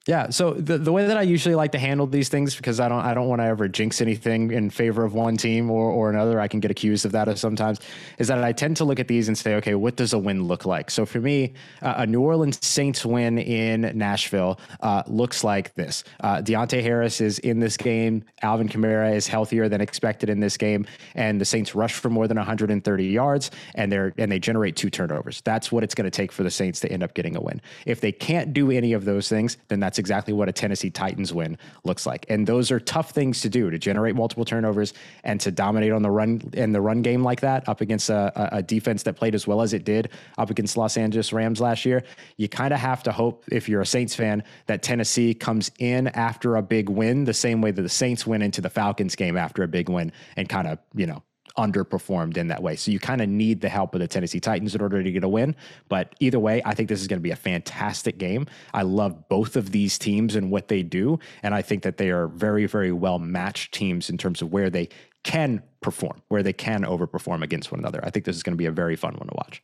Yeah. So the, the way that I usually like to handle these things, because I don't I don't want to ever jinx anything in favor of one team or, or another. I can get accused of that sometimes. Is that I tend to look at these and say, okay, what does a win look like? So for me, uh, a New Orleans Saints win in Nashville uh, looks like this. Uh, Deonte Harris is in this game. Alvin Kamara is healthier than expected in this game, and the Saints rush for more than 130 yards, and they're and they generate two turnovers. That's what it's going to take for the Saints to end up getting a win. If they can't do any of those things, then that's exactly what a Tennessee Titans win looks like. And those are tough things to do to generate multiple turnovers and to dominate on the run in the run game like that up against a, a- defense that played as well as it did up against Los Angeles Rams last year. You kind of have to hope if you're a Saints fan that Tennessee comes in after a big win the same way that the Saints went into the Falcons game after a big win and kind of, you know, underperformed in that way. So you kind of need the help of the Tennessee Titans in order to get a win. But either way, I think this is going to be a fantastic game. I love both of these teams and what they do. And I think that they are very, very well matched teams in terms of where they can perform, where they can overperform against one another. I think this is going to be a very fun one to watch.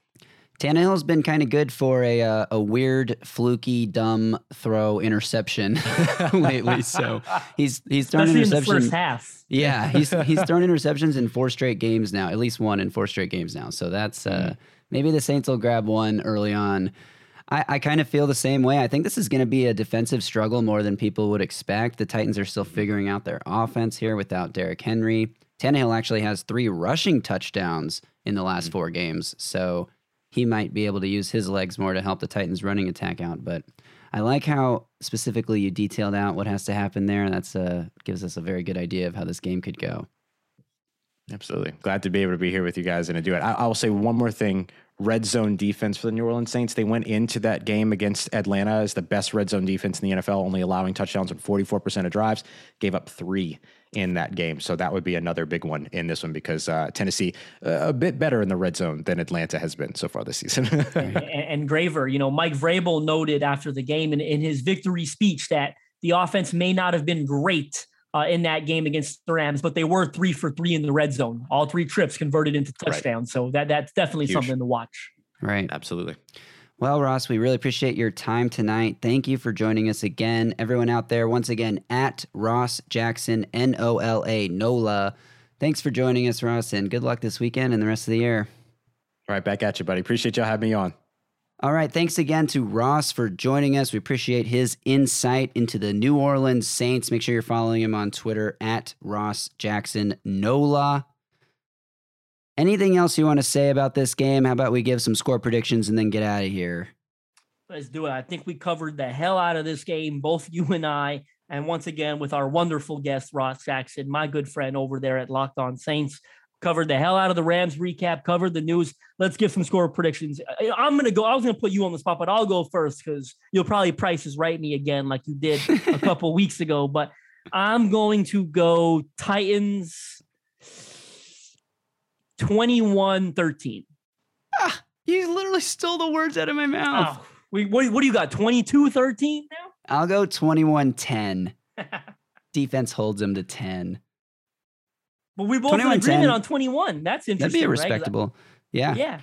Tannehill's been kind of good for a uh, a weird, fluky, dumb throw interception lately. So he's he's thrown Especially in the interception. first half. Yeah, he's he's thrown interceptions in four straight games now, at least one in four straight games now. So that's uh, maybe the Saints will grab one early on. I, I kind of feel the same way. I think this is going to be a defensive struggle more than people would expect. The Titans are still figuring out their offense here without Derrick Henry. Tannehill actually has three rushing touchdowns in the last four games, so he might be able to use his legs more to help the Titans' running attack out. But I like how specifically you detailed out what has to happen there. That's uh, gives us a very good idea of how this game could go. Absolutely. Glad to be able to be here with you guys and to do it. I, I will say one more thing. Red zone defense for the New Orleans Saints. They went into that game against Atlanta as the best red zone defense in the NFL, only allowing touchdowns on 44% of drives, gave up three in that game. So that would be another big one in this one because uh, Tennessee uh, a bit better in the red zone than Atlanta has been so far this season. and, and Graver, you know, Mike Vrabel noted after the game in, in his victory speech that the offense may not have been great uh, in that game against the Rams, but they were three for three in the red zone. All three trips converted into Right. touchdowns. So that that's definitely Huge. something to watch. Right. Absolutely. Well, Ross, we really appreciate your time tonight. Thank you for joining us again. Everyone out there, once again, at Ross Jackson, N O L A, NOLA. Thanks for joining us, Ross, and good luck this weekend and the rest of the year. All right, back at you, buddy. Appreciate y'all having me on. All right. Thanks again to Ross for joining us. We appreciate his insight into the New Orleans Saints. Make sure you're following him on Twitter at Ross Jackson NOLA. Anything else you want to say about this game? How about we give some score predictions and then get out of here? Let's do it. I think we covered the hell out of this game, both you and I. And once again, with our wonderful guest, Ross Jackson, my good friend over there at Locked On Saints, covered the hell out of the Rams recap, covered the news. Let's give some score predictions. I'm going to go. I was going to put you on the spot, but I'll go first because you'll probably prices right me again like you did a couple weeks ago. But I'm going to go Titans 21 13. Ah, you literally stole the words out of my mouth. Oh, we, what, what do you got? 22 13 now? I'll go 21 10. Defense holds them to 10. But we both in 21-10. agreement on 21. That's interesting. That'd be a right? respectable. Yeah. Yeah.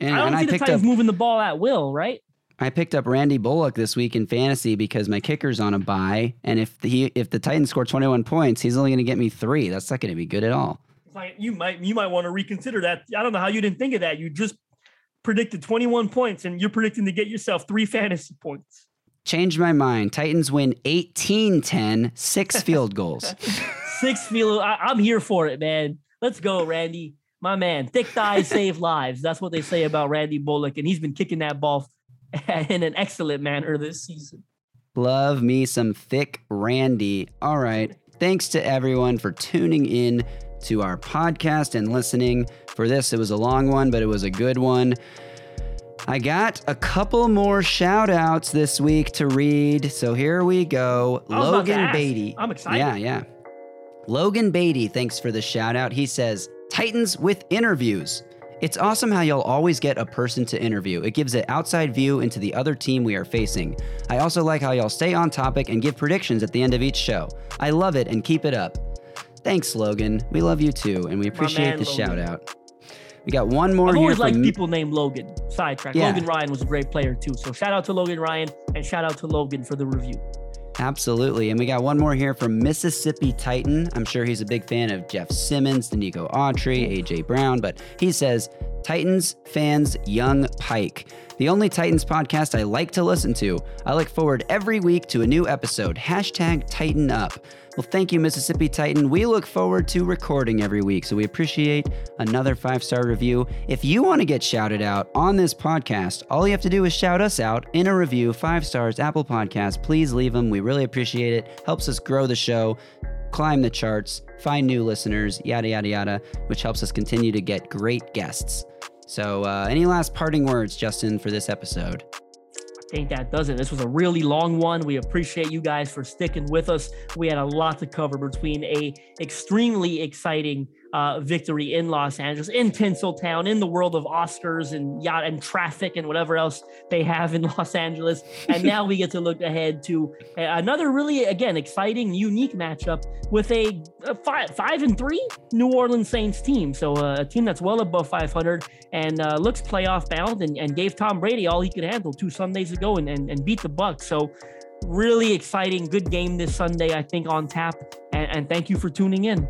And, I don't and see I the picked Titans up moving the ball at will, right? I picked up Randy Bullock this week in fantasy because my kicker's on a bye, and if the if the Titans score 21 points, he's only going to get me three. That's not going to be good at all. Like you might you might want to reconsider that. I don't know how you didn't think of that. You just predicted 21 points and you're predicting to get yourself three fantasy points. Changed my mind. Titans win 18-10, six field goals. Six field. I, I'm here for it, man. Let's go, Randy. My man. Thick thighs save lives. That's what they say about Randy Bullock, and he's been kicking that ball in an excellent manner this season. Love me some thick Randy. All right. Thanks to everyone for tuning in to our podcast and listening. For this, it was a long one, but it was a good one. I got a couple more shout outs this week to read. So here we go. I was about to Logan. Beatty. I'm excited. Yeah, yeah. Logan Beatty, thanks for the shout out. He says, Titans with interviews. It's awesome how you'll always get a person to interview. It gives an outside view into the other team we are facing. I also like how y'all stay on topic and give predictions at the end of each show. I love it and keep it up. Thanks, Logan. We love you too, and we appreciate man, the Logan. shout out. We got one more I've here always from liked people named Logan. Sidetrack. Yeah. Logan Ryan was a great player too. So shout out to Logan Ryan and shout out to Logan for the review. Absolutely. And we got one more here from Mississippi Titan. I'm sure he's a big fan of Jeff Simmons, Denico Autry, AJ Brown, but he says Titans fans Young Pike. The only Titans podcast I like to listen to. I look forward every week to a new episode. Hashtag Tighten Up. Well, thank you, Mississippi Titan. We look forward to recording every week, so we appreciate another five star review. If you want to get shouted out on this podcast, all you have to do is shout us out in a review, five stars, Apple Podcast. Please leave them. We really appreciate it. Helps us grow the show, climb the charts, find new listeners, yada, yada, yada, which helps us continue to get great guests. So, uh, any last parting words, Justin, for this episode? I think that does it. This was a really long one. We appreciate you guys for sticking with us. We had a lot to cover between a extremely exciting uh, victory in Los Angeles, in Tinseltown, in the world of Oscars and yacht and traffic and whatever else they have in Los Angeles. And now we get to look ahead to another really, again, exciting, unique matchup with a, a five, five and three New Orleans Saints team. So uh, a team that's well above 500 and uh, looks playoff bound and, and gave Tom Brady all he could handle two Sundays ago and, and, and beat the Bucks. So really exciting, good game this Sunday, I think, on tap. And, and thank you for tuning in.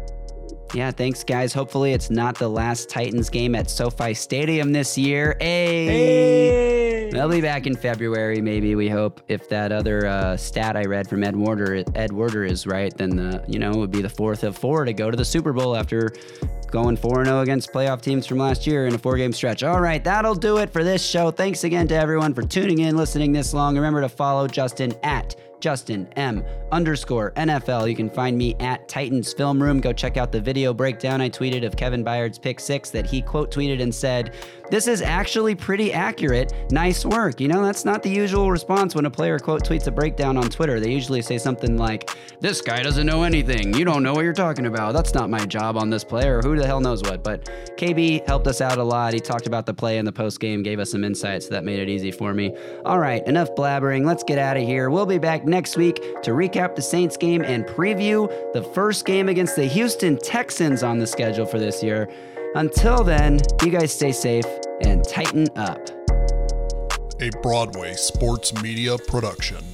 Yeah, thanks, guys. Hopefully, it's not the last Titans game at SoFi Stadium this year. Hey. They'll be back in February, maybe. We hope. If that other uh, stat I read from Ed Werder, Ed Werder is right, then the you know it would be the fourth of four to go to the Super Bowl after going four and zero against playoff teams from last year in a four game stretch. All right, that'll do it for this show. Thanks again to everyone for tuning in, listening this long. Remember to follow Justin at Justin M underscore NFL. You can find me at Titans Film Room. Go check out the video breakdown I tweeted of Kevin Byard's pick six that he quote tweeted and said, This is actually pretty accurate. Nice work. You know, that's not the usual response when a player quote tweets a breakdown on Twitter. They usually say something like, This guy doesn't know anything. You don't know what you're talking about. That's not my job on this player. who the hell knows what. But KB helped us out a lot. He talked about the play in the post game, gave us some insights, so that made it easy for me. All right, enough blabbering. Let's get out of here. We'll be back next week to recap the Saints game and preview the first game against the Houston Texans on the schedule for this year. Until then, you guys stay safe and tighten up. A Broadway sports media production.